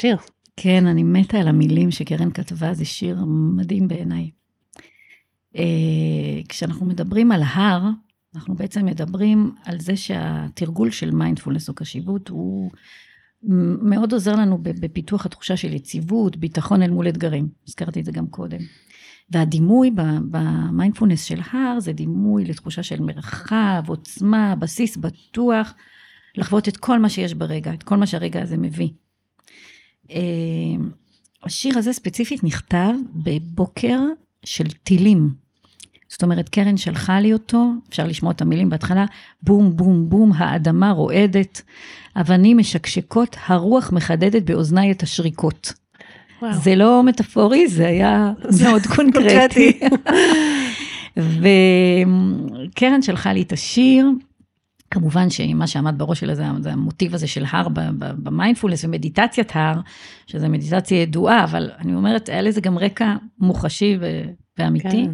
שיר. כן, אני מתה על המילים שקרן כתבה, זה שיר מדהים בעיניי. אה, כשאנחנו מדברים על הר, אנחנו בעצם מדברים על זה שהתרגול של מיינדפולנס או קשיבות הוא מאוד עוזר לנו בפיתוח התחושה של יציבות, ביטחון אל מול אתגרים. הזכרתי את זה גם קודם. והדימוי במיינדפולנס של הר זה דימוי לתחושה של מרחב, עוצמה, בסיס בטוח, לחוות את כל מה שיש ברגע, את כל מה שהרגע הזה מביא. אה, השיר הזה ספציפית נכתב בבוקר של טילים. זאת אומרת, קרן שלחה לי אותו, אפשר לשמוע את המילים בהתחלה, בום, בום, בום, האדמה רועדת, אבנים משקשקות, הרוח מחדדת באוזניי את השריקות. וואו. זה לא מטאפורי, זה היה מאוד קונקרטי. וקרן שלחה לי את השיר, כמובן שמה שעמד בראש שלה זה, זה המוטיב הזה של הר במיינדפולנס ומדיטציית הר, שזה מדיטציה ידועה, אבל אני אומרת, היה לזה גם רקע מוחשי ו- ואמיתי. כן.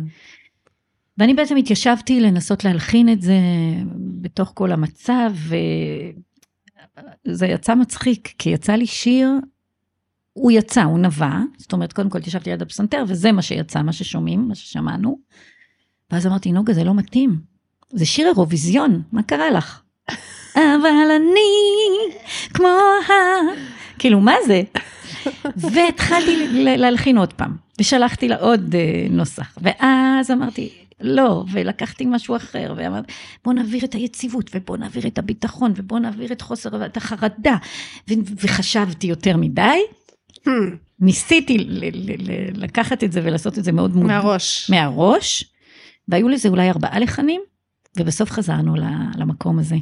ואני בעצם התיישבתי לנסות להלחין את זה בתוך כל המצב, וזה יצא מצחיק, כי יצא לי שיר, הוא יצא, הוא נבע, זאת אומרת, קודם כל התיישבתי ליד הפסנתר, וזה מה שיצא, מה ששומעים, מה ששמענו. ואז אמרתי, נוגה, זה לא מתאים. זה שיר אירוויזיון, מה קרה לך? אבל אני כמו ה... כאילו, מה זה? והתחלתי להלחין עוד פעם, ושלחתי לה עוד אה, נוסח, ואז אמרתי, לא, ולקחתי משהו אחר, ואמרתי, בוא נעביר את היציבות, ובוא נעביר את הביטחון, ובוא נעביר את חוסר, את החרדה, ו- וחשבתי יותר מדי, Hmm, ניסיתי ל- ל- ל- לקחת את זה ולעשות את זה מאוד מודע. מהראש. מהראש, והיו לזה אולי ארבעה לחנים, ובסוף חזרנו למקום הזה.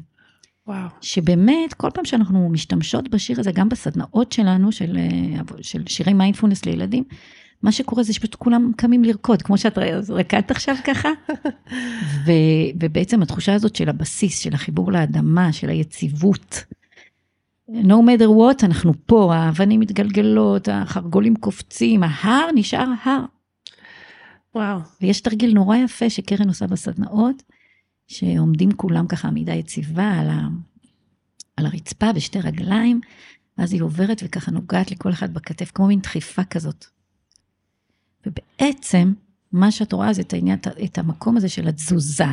וואו. שבאמת, כל פעם שאנחנו משתמשות בשיר הזה, גם בסדנאות שלנו, של, אה, של שירי מיינדפולנס לילדים, מה שקורה זה שפשוט כולם קמים לרקוד, כמו שאת רקדת עכשיו ככה. ו, ובעצם התחושה הזאת של הבסיס, של החיבור לאדמה, של היציבות. no matter what, אנחנו פה, האבנים מתגלגלות, החרגולים קופצים, ההר נשאר הר. וואו. ויש תרגיל נורא יפה שקרן עושה בסדנאות, שעומדים כולם ככה עמידה יציבה על, ה, על הרצפה בשתי רגליים, ואז היא עוברת וככה נוגעת לכל אחד בכתף, כמו מין דחיפה כזאת. ובעצם, מה שאת רואה זה את העניין, את המקום הזה של התזוזה,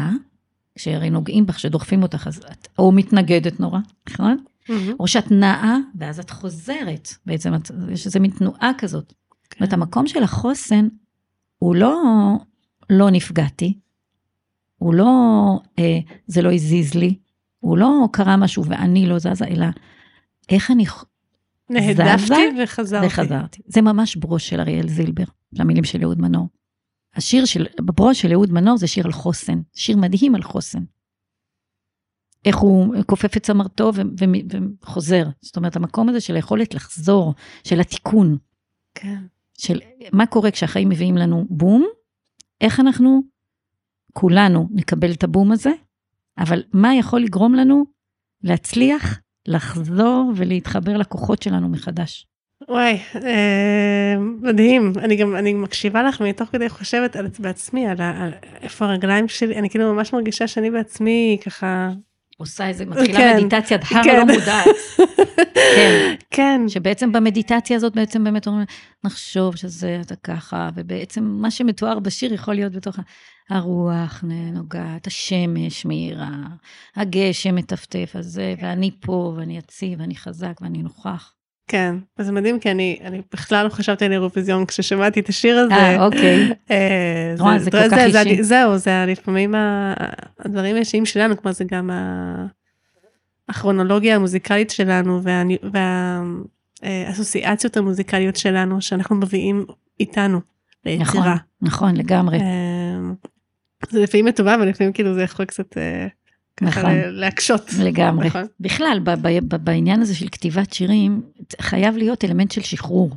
שהרי נוגעים בך, שדוחפים אותך, אז את או מתנגדת נורא, נכון? Mm-hmm. או שאת נעה, ואז את חוזרת, בעצם את, יש איזה מין תנועה כזאת. זאת כן. אומרת, המקום של החוסן, הוא לא, לא נפגעתי, הוא לא, אה, זה לא הזיז לי, הוא לא קרה משהו ואני לא זזה, אלא איך אני נהדפתי וחזרתי. וחזרתי. זה ממש ברוש של אריאל זילבר, למילים של אהוד מנור. השיר של, בברוש של אהוד מנור זה שיר על חוסן, שיר מדהים על חוסן. איך הוא כופף את צמרתו וחוזר. זאת אומרת, המקום הזה של היכולת לחזור, של התיקון. כן. של מה קורה כשהחיים מביאים לנו בום, איך אנחנו, כולנו, נקבל את הבום הזה, אבל מה יכול לגרום לנו להצליח לחזור ולהתחבר לכוחות שלנו מחדש. וואי, אה, מדהים. אני גם, אני מקשיבה לך מתוך כדי חושבת על בעצמי, על, על איפה הרגליים שלי, אני כאילו ממש מרגישה שאני בעצמי ככה... עושה איזה, מתחילה כן, מדיטציית הר כן. לא מודעת. כן. כן. שבעצם במדיטציה הזאת בעצם באמת אומרים, נחשוב שזה אתה ככה, ובעצם מה שמתואר בשיר יכול להיות בתוך הרוח נוגעת, השמש מאירה, הגשם מטפטף על זה, ואני פה, ואני יציב, ואני חזק, ואני נוכח. כן, זה מדהים, כי אני, אני בכלל לא חשבתי על אירוויזיון כששמעתי את השיר הזה. אה, אוקיי. אה, זה, זה, זה כל כך זה, אישי. זהו, זה לפעמים הדברים האישיים שלנו, כלומר זה גם הכרונולוגיה המוזיקלית שלנו, והאסוציאציות וה, המוזיקליות שלנו, שאנחנו מביאים איתנו ליצירה. נכון, נכון, לגמרי. אה, זה לפעמים לטובה ולפעמים כאילו זה יכול קצת אה, ככה נכון. להקשות. לגמרי. נכון? בכלל בעניין הזה של כתיבת שירים חייב להיות אלמנט של שחרור.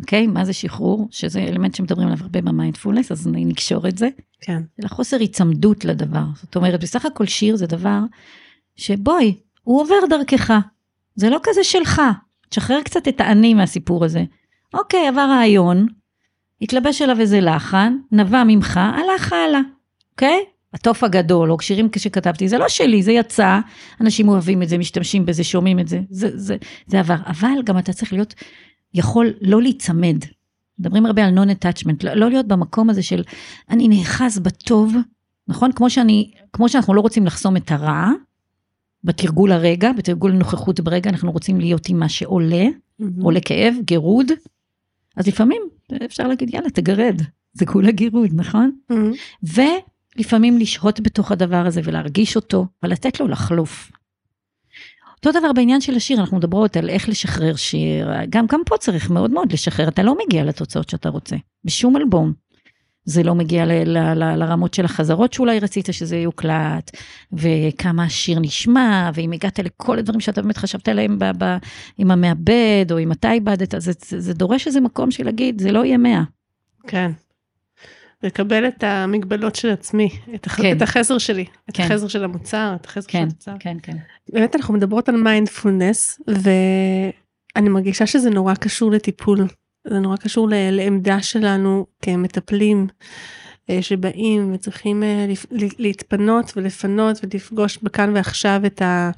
אוקיי? מה זה שחרור? שזה אלמנט שמדברים עליו הרבה במיינדפולנס, אז אני נקשור את זה. כן. אלא חוסר היצמדות לדבר. זאת אומרת, בסך הכל שיר זה דבר שבואי, הוא עובר דרכך. זה לא כזה שלך. תשחרר קצת את האני מהסיפור הזה. אוקיי, עבר רעיון, התלבש עליו איזה לחן, נבע ממך, הלך הלאה, אוקיי? התוף הגדול, או שירים שכתבתי, זה לא שלי, זה יצא, אנשים אוהבים את זה, משתמשים בזה, שומעים את זה, זה, זה, זה עבר. אבל גם אתה צריך להיות, יכול לא להיצמד. מדברים הרבה על non-attachment, לא, לא להיות במקום הזה של אני נאחז בטוב, נכון? כמו, שאני, כמו שאנחנו לא רוצים לחסום את הרע, בתרגול הרגע, בתרגול הנוכחות ברגע, אנחנו רוצים להיות עם מה שעולה, mm-hmm. עולה כאב, גירוד, אז לפעמים אפשר להגיד, יאללה, תגרד, זה כולה גירוד, נכון? Mm-hmm. ולפעמים לשהות בתוך הדבר הזה ולהרגיש אותו, ולתת לו לחלוף. אותו דבר בעניין של השיר, אנחנו מדברות על איך לשחרר שיר, גם, גם פה צריך מאוד מאוד לשחרר, אתה לא מגיע לתוצאות שאתה רוצה, בשום אלבום. זה לא מגיע ל, ל, ל, לרמות של החזרות שאולי רצית שזה יוקלט, וכמה השיר נשמע, ואם הגעת לכל הדברים שאתה באמת חשבת עליהם ב, ב, עם המעבד, או אם אתה איבדת, זה, זה, זה דורש איזה מקום של להגיד, זה לא יהיה מאה. כן. לקבל את המגבלות של עצמי, את, הח... כן. את החסר שלי, את כן. החסר של המוצר, את החסר כן, של המוצר. כן, כן. באמת אנחנו מדברות על מיינדפולנס, ואני מרגישה שזה נורא קשור לטיפול. זה נורא קשור לעמדה שלנו כמטפלים אה, שבאים וצריכים אה, להתפנות ולפנות ולפגוש בכאן ועכשיו את, ה,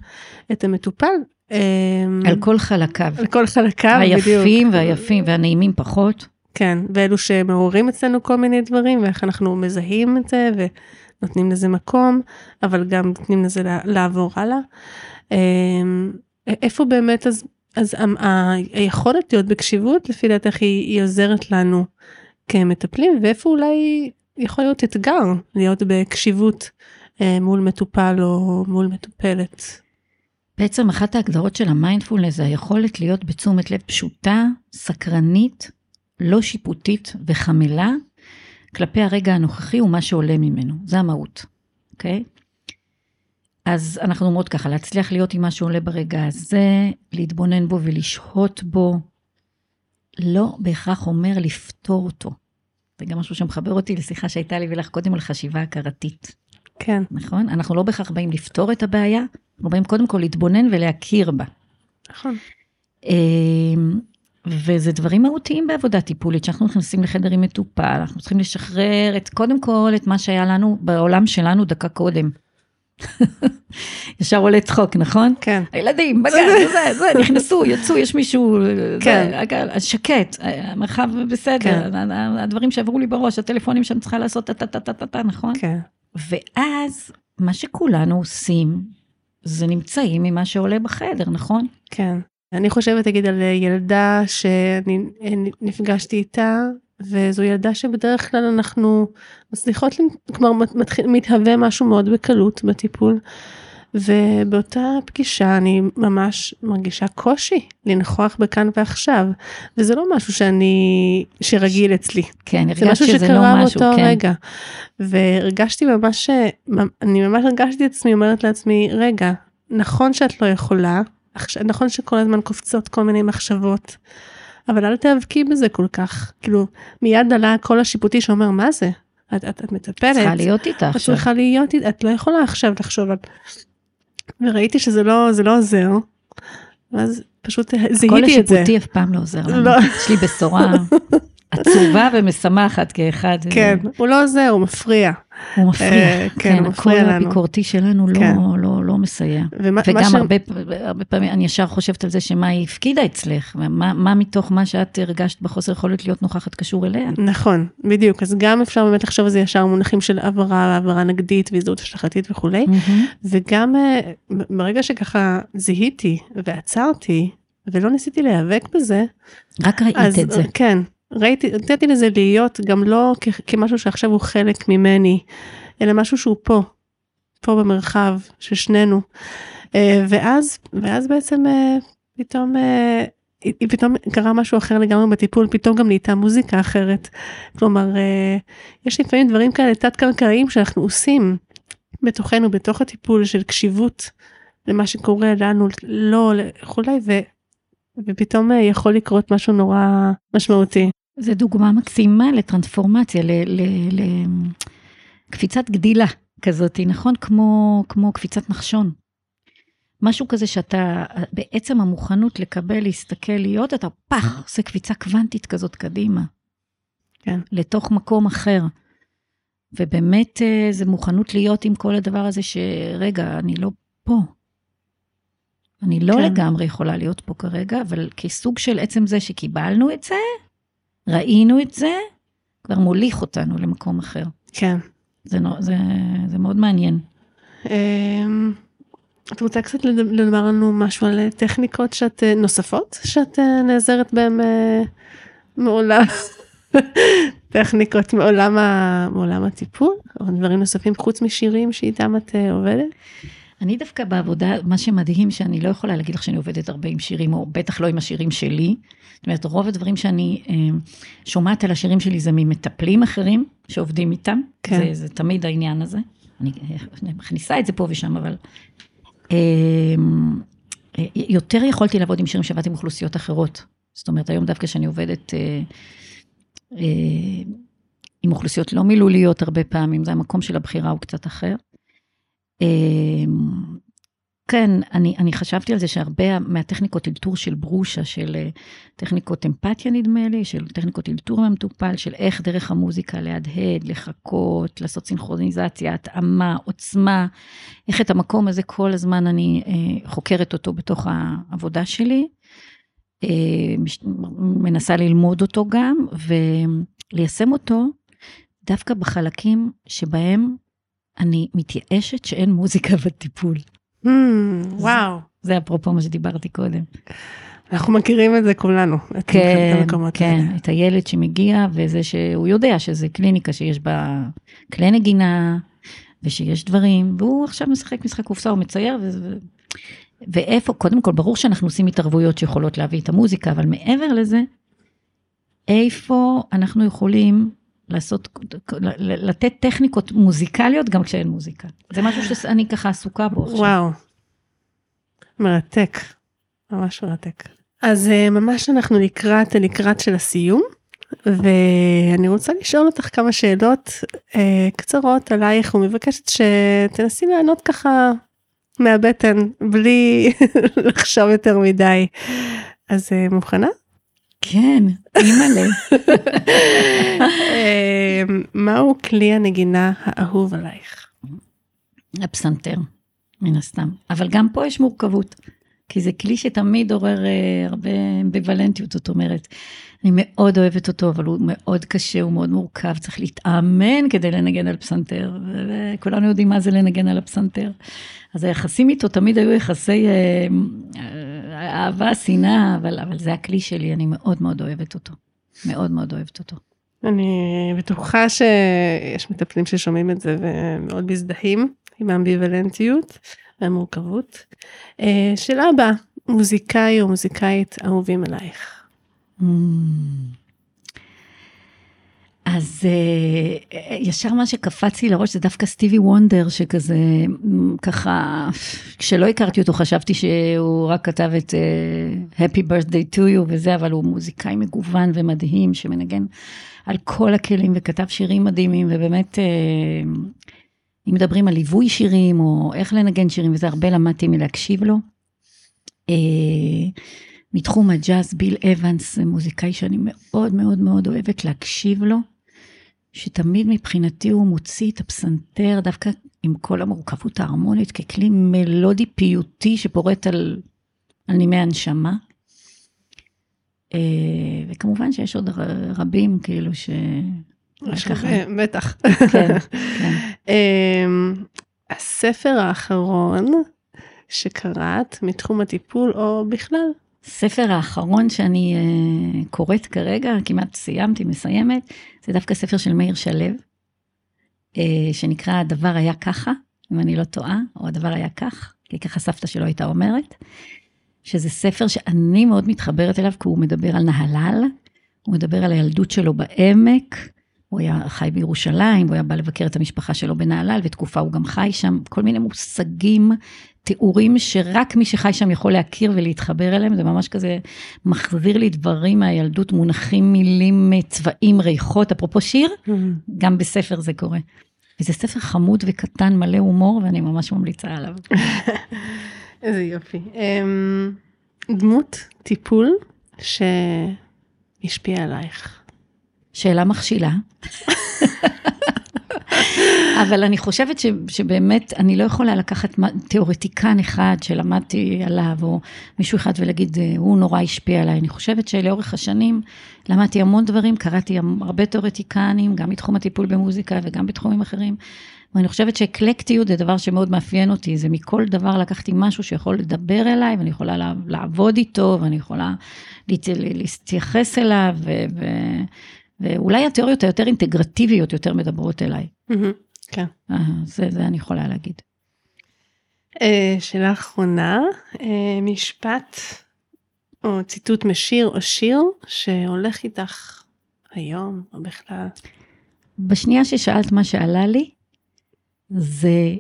את המטופל. אמ, על כל חלקיו. על כל חלקיו, בדיוק. היפים והיפים והנעימים פחות. כן, ואלו שמעוררים אצלנו כל מיני דברים ואיך אנחנו מזהים את זה ונותנים לזה מקום, אבל גם נותנים לזה לעבור הלאה. אמ, איפה באמת אז אז היכולת להיות בקשיבות לפי דעתך היא, היא עוזרת לנו כמטפלים ואיפה אולי יכול להיות אתגר להיות בקשיבות אה, מול מטופל או מול מטופלת. בעצם אחת ההגדרות של המיינדפולנס זה היכולת להיות בתשומת לב פשוטה, סקרנית, לא שיפוטית וחמלה כלפי הרגע הנוכחי ומה שעולה ממנו, זה המהות, אוקיי? Okay? אז אנחנו אומרות ככה, להצליח להיות עם מה שעולה ברגע הזה, להתבונן בו ולשהות בו, לא בהכרח אומר לפתור אותו. זה גם משהו שמחבר אותי לשיחה שהייתה לי ולך קודם על חשיבה הכרתית, כן, נכון? אנחנו לא בהכרח באים לפתור את הבעיה, אנחנו באים קודם כל להתבונן ולהכיר בה. נכון. וזה דברים מהותיים בעבודה טיפולית, שאנחנו נכנסים לחדר עם מטופל, אנחנו צריכים לשחרר את, קודם כל את מה שהיה לנו בעולם שלנו דקה קודם. ישר עולה צחוק, נכון? כן. הילדים, בגן, זה, זה, נכנסו, יצאו, יש מישהו, כן. זה, שקט, המרחב בסדר, כן. הדברים שעברו לי בראש, הטלפונים שאני צריכה לעשות, טה טה טה טה טה טה, נכון? כן. ואז, מה שכולנו עושים, זה נמצאים ממה שעולה בחדר, נכון? כן. אני חושבת, תגיד, על ילדה שאני אה, איתה, וזו ילדה שבדרך כלל אנחנו מצליחות, כלומר מת- מתחיל, מתהווה משהו מאוד בקלות בטיפול. ובאותה פגישה אני ממש מרגישה קושי לנכוח בכאן ועכשיו, וזה לא משהו שאני, שרגיל אצלי. כן, זה הרגשת משהו שזה לא שקרה משהו, באותו כן. רגע. והרגשתי ממש, אני ממש הרגשתי את עצמי אומרת לעצמי, רגע, נכון שאת לא יכולה, נכון שכל הזמן קופצות כל מיני מחשבות, אבל אל תיאבקי בזה כל כך. כאילו, מיד עלה הקול השיפוטי שאומר, מה זה? את, את, את מטפלת, צריכה להיות איתה את עכשיו. צריכה להיות, את לא יכולה עכשיו לחשוב על... וראיתי שזה לא, זה לא עוזר, ואז פשוט הקול זיהיתי את זה. השיפוטי אף פעם לא עוזר לנו. לא. יש לי בשורה עצובה ומשמחת כאחד. כן, הוא לא עוזר, הוא מפריע. הוא מפריע. אה, כן, הוא הקול מפריע לנו. הביקורתי שלנו לא- כן. לא- לא מסייע. וגם. הרבה, פעמים אני ישר חושבת על זה שמה היא הפקידה אצלך, ומה מה מתוך מה שאת הרגשת בחוסר יכולת להיות נוכחת קשור אליה. נכון, בדיוק, אז גם אפשר באמת לחשוב על זה ישר מונחים של עברה, עברה נגדית והזדהות השלכתית וכולי. וגם אה, ברגע שככה זיהיתי ועצרתי, ולא ניסיתי להיאבק בזה, רק ראית את זה. כן, ראיתי, נתתי לזה להיות גם לא כ- כמשהו שעכשיו הוא חלק ממני, אלא משהו שהוא פה, פה במרחב של שנינו. אה, ואז, ואז בעצם אה, פתאום, אה, פתאום קרה משהו אחר לגמרי בטיפול, פתאום גם נהייתה מוזיקה אחרת. כלומר, יש לפעמים דברים כאלה תת-קרקעיים שאנחנו עושים בתוכנו, בתוך הטיפול של קשיבות למה שקורה לנו, לא, וכולי, ו... ופתאום יכול לקרות משהו נורא משמעותי. זו דוגמה מקסימה לטרנספורמציה, לקפיצת גדילה כזאת, נכון? כמו, כמו קפיצת נחשון. משהו כזה שאתה, בעצם המוכנות לקבל, להסתכל, להיות, אתה פח, עושה קפיצה קוונטית כזאת קדימה. כן. לתוך מקום אחר. ובאמת אה, זה מוכנות להיות עם כל הדבר הזה שרגע, אני לא פה. אני לא כן. לגמרי יכולה להיות פה כרגע, אבל כסוג של עצם זה שקיבלנו את זה, ראינו את זה, כבר מוליך אותנו למקום אחר. כן. זה, זה, זה מאוד מעניין. אמ, את רוצה קצת לומר לנו משהו על טכניקות שאת, אה, נוספות שאת אה, נעזרת בהן אה, מעולם, טכניקות מעולם, ה, מעולם הטיפול, או דברים נוספים חוץ משירים שאיתם את עובדת? אני דווקא בעבודה, מה שמדהים שאני לא יכולה להגיד לך שאני עובדת הרבה עם שירים, או בטח לא עם השירים שלי. זאת אומרת, רוב הדברים שאני אה, שומעת על השירים שלי זה ממטפלים אחרים שעובדים איתם. כן. זה, זה תמיד העניין הזה. אני אה, מכניסה את זה פה ושם, אבל... אה, אה, יותר יכולתי לעבוד עם שירים שעבדתי עם אוכלוסיות אחרות. זאת אומרת, היום דווקא שאני עובדת אה, אה, עם אוכלוסיות לא מילוליות הרבה פעמים, זה המקום של הבחירה הוא קצת אחר. אמ, כן, אני, אני חשבתי על זה שהרבה מהטכניקות אלתור של ברושה, של אה, טכניקות אמפתיה נדמה לי, של טכניקות אלתור מהמטופל, של איך דרך המוזיקה להדהד, לחכות, לעשות סינכרוניזציה, התאמה, עוצמה, איך את המקום הזה כל הזמן אני אה, חוקרת אותו בתוך העבודה שלי, אה, מש, מנסה ללמוד אותו גם, וליישם אותו דווקא בחלקים שבהם אני מתייאשת שאין מוזיקה בטיפול. Hmm, וואו, זה אפרופו מה שדיברתי קודם. אנחנו מכירים את זה כולנו, את כן, כן, האלה. את הילד שמגיע וזה שהוא יודע שזה קליניקה שיש בה כלי נגינה ושיש דברים, והוא עכשיו משחק משחק קופסה, הוא מצייר, ו... ואיפה, קודם כל, ברור שאנחנו עושים התערבויות שיכולות להביא את המוזיקה, אבל מעבר לזה, איפה אנחנו יכולים לעשות, לתת טכניקות מוזיקליות גם כשאין מוזיקה. זה משהו שאני ככה עסוקה בו עכשיו. וואו, מרתק, ממש מרתק. אז אה, ממש אנחנו לקראת לקראת של הסיום ואני רוצה לשאול אותך כמה שאלות אה, קצרות עלייך ומבקשת שתנסי לענות ככה מהבטן בלי לחשוב יותר מדי. אז אה, מוכנה? כן, אימא'לה. אה, מהו כלי הנגינה האהוב עלייך? הפסנתר, מן הסתם. אבל גם פה יש מורכבות, כי זה כלי שתמיד עורר אה, הרבה אמביוולנטיות, זאת אומרת, אני מאוד אוהבת אותו, אבל הוא מאוד קשה, הוא מאוד מורכב, צריך להתאמן כדי לנגן על פסנתר, וכולנו יודעים מה זה לנגן על הפסנתר. אז היחסים איתו תמיד היו יחסי אה, אה, אהבה, שנאה, אבל, אבל זה הכלי שלי, אני מאוד מאוד אוהבת אותו. מאוד מאוד אוהבת אותו. אני בטוחה שיש מטפלים ששומעים את זה ומאוד מזדהים עם האמביוולנטיות והמורכבות. אה, שאלה הבאה, מוזיקאי או מוזיקאית אהובים עלייך? Mm. אז uh, ישר מה שקפץ לי לראש זה דווקא סטיבי וונדר, שכזה, ככה, כשלא הכרתי אותו חשבתי שהוא רק כתב את uh, Happy Birthday to you וזה, אבל הוא מוזיקאי מגוון ומדהים, שמנגן על כל הכלים וכתב שירים מדהימים, ובאמת, uh, אם מדברים על ליווי שירים, או איך לנגן שירים, וזה הרבה למדתי מלהקשיב לו. Uh, מתחום הג'אז, ביל אבנס, מוזיקאי שאני מאוד מאוד מאוד אוהבת להקשיב לו, שתמיד מבחינתי הוא מוציא את הפסנתר דווקא עם כל המורכבות ההרמונית ככלי מלודי פיוטי שפורט על, על נימי הנשמה. אה, וכמובן שיש עוד רבים כאילו ש... בטח. כן, כן. אמ, הספר האחרון שקראת מתחום הטיפול או בכלל הספר האחרון שאני uh, קוראת כרגע, כמעט סיימתי, מסיימת, זה דווקא ספר של מאיר שלו, uh, שנקרא הדבר היה ככה, אם אני לא טועה, או הדבר היה כך, כי ככה סבתא שלו הייתה אומרת, שזה ספר שאני מאוד מתחברת אליו, כי הוא מדבר על נהלל, הוא מדבר על הילדות שלו בעמק, הוא היה חי בירושלים, הוא היה בא לבקר את המשפחה שלו בנהלל, ותקופה הוא גם חי שם, כל מיני מושגים, תיאורים שרק מי שחי שם יכול להכיר ולהתחבר אליהם, זה ממש כזה מחזיר לי דברים מהילדות, מונחים, מילים, צבעים, ריחות, אפרופו שיר, mm-hmm. גם בספר זה קורה. וזה ספר חמוד וקטן, מלא הומור, ואני ממש ממליצה עליו. איזה יופי. אמ, דמות טיפול שהשפיעה עלייך. שאלה מכשילה. אבל אני חושבת ש, שבאמת, אני לא יכולה לקחת תיאורטיקן אחד שלמדתי עליו, או מישהו אחד ולהגיד, אה, הוא נורא השפיע עליי. אני חושבת שלאורך השנים למדתי המון דברים, קראתי הרבה תיאורטיקנים, גם מתחום הטיפול במוזיקה וגם בתחומים אחרים. ואני חושבת שאקלקטיות זה דבר שמאוד מאפיין אותי, זה מכל דבר לקחתי משהו שיכול לדבר אליי, ואני יכולה לעבוד איתו, ואני יכולה להתייחס אליו, ו... ו ואולי התיאוריות היותר אינטגרטיביות יותר מדברות אליי. כן. אה, זה, זה אני יכולה להגיד. אה, שאלה אחרונה, אה, משפט או ציטוט משיר או שיר שהולך איתך היום או בכלל. בשנייה ששאלת מה שעלה לי, זה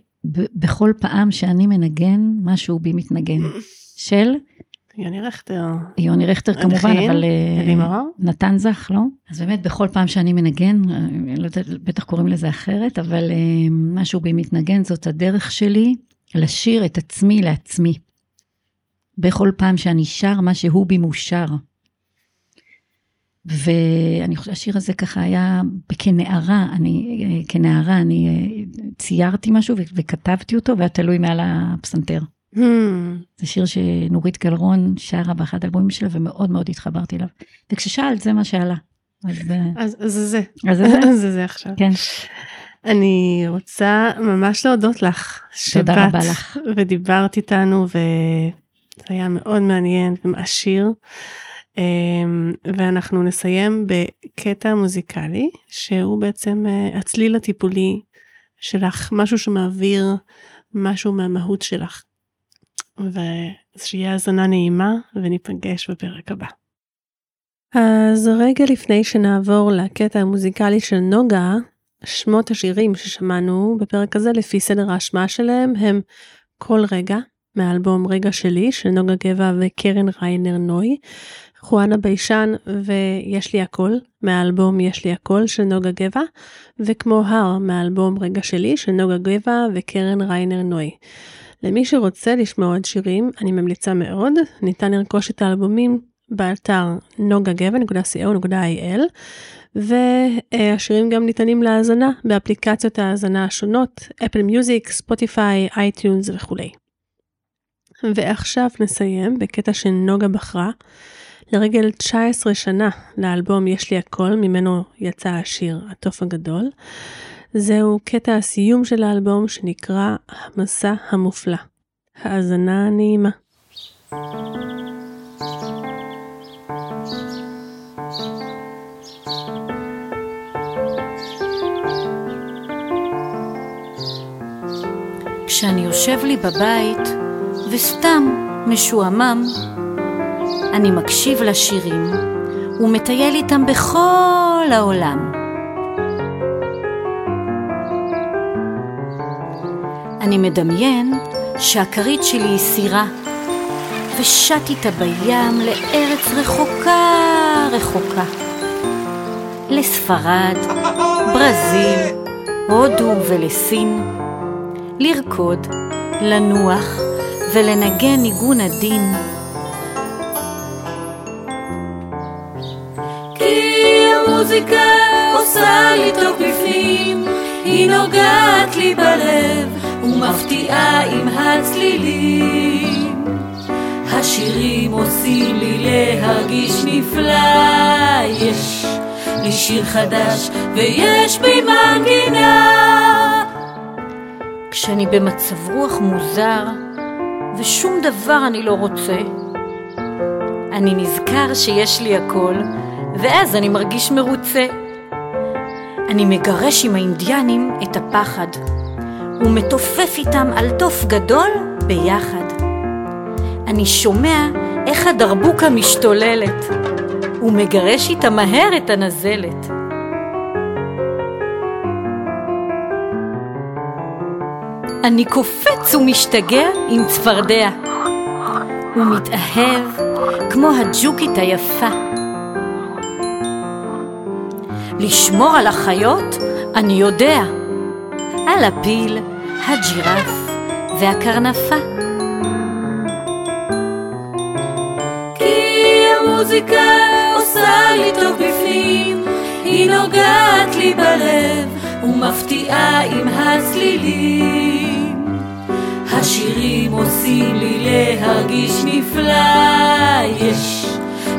בכל פעם שאני מנגן, משהו בי מתנגן. של יוני רכטר. יוני רכטר כמובן, אבל אה, נתן זך, לא? אז באמת בכל פעם שאני מנגן, אה, לא יודעת, בטח קוראים לזה אחרת, אבל אה, משהו בי מתנגן, זאת הדרך שלי לשיר את עצמי לעצמי. בכל פעם שאני שר, מה שהוא בי מאושר. ואני חושבת שהשיר הזה ככה היה, כנערה, אני, כנערה, אני ציירתי משהו וכתבתי אותו, והיה תלוי מעל הפסנתר. Hmm. זה שיר שנורית גלרון שרה באחד האלבומים שלה ומאוד מאוד התחברתי אליו. וכששאלת זה מה שעלה. אז, אז זה זה. אז זה זה? זה זה עכשיו. כן. אני רוצה ממש להודות לך. תודה רבה לך. ודיברת איתנו וזה היה מאוד מעניין ומעשיר. אמ, ואנחנו נסיים בקטע מוזיקלי שהוא בעצם אה, הצליל הטיפולי שלך, משהו שמעביר משהו מהמהות שלך. ושיהיה האזנה נעימה וניפגש בפרק הבא. אז רגע לפני שנעבור לקטע המוזיקלי של נוגה, שמות השירים ששמענו בפרק הזה לפי סדר ההשמעה שלהם הם כל רגע מהאלבום רגע שלי של נוגה גבע וקרן ריינר נוי, חואנה ביישן ויש לי הכל מהאלבום יש לי הכל של נוגה גבע, וכמו הר מהאלבום רגע שלי של נוגה גבע וקרן ריינר נוי. למי שרוצה לשמוע עוד שירים, אני ממליצה מאוד, ניתן לרכוש את האלבומים באתר nogageva.co.il והשירים גם ניתנים להאזנה באפליקציות ההאזנה השונות, Apple Music, Spotify, iTunes וכולי. ועכשיו נסיים בקטע שנוגה בחרה לרגל 19 שנה לאלבום יש לי הכל, ממנו יצא השיר התוף הגדול. זהו קטע הסיום של האלבום שנקרא המסע המופלא. האזנה נעימה. כשאני יושב לי בבית וסתם משועמם, אני מקשיב לשירים ומטייל איתם בכל העולם. אני מדמיין שהכרית שלי היא סירה, ושט איתה בים לארץ רחוקה רחוקה. לספרד, ברזיל, הודו ולסין. לרקוד, לנוח ולנגן ניגון עדין. המוזיקה עושה לי טוב בפנים, היא נוגעת לי בלב ומפתיעה עם הצלילים. השירים עושים לי להרגיש נפלא, יש לי שיר חדש ויש בי מנגינה. כשאני במצב רוח מוזר ושום דבר אני לא רוצה, אני נזכר שיש לי הכל ואז אני מרגיש מרוצה. אני מגרש עם האינדיאנים את הפחד, ומתופף איתם על תוף גדול ביחד. אני שומע איך הדרבוקה משתוללת, ומגרש איתה מהר את הנזלת. אני קופץ ומשתגע עם צפרדע, ומתאהב כמו הג'וקית היפה. לשמור על החיות אני יודע, על הפיל, הג'ירף והקרנפה. כי המוזיקה עושה לי טוב בפנים, היא נוגעת לי בלב ומפתיעה עם הצלילים. השירים עושים לי להרגיש נפלא, יש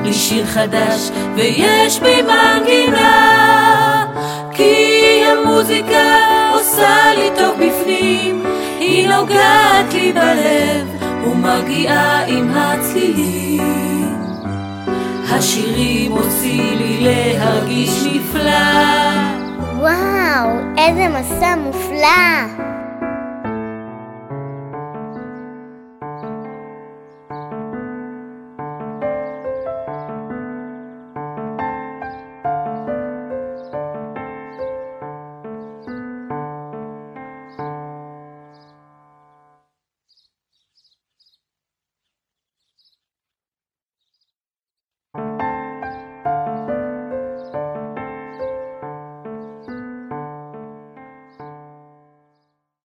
לי שיר חדש ויש בי מנגינה כי המוזיקה עושה לי טוב בפנים. היא נוגעת לי בלב ומגיעה עם הצלילים. השירים עושים לי להרגיש נפלא. וואו, איזה מסע מופלא!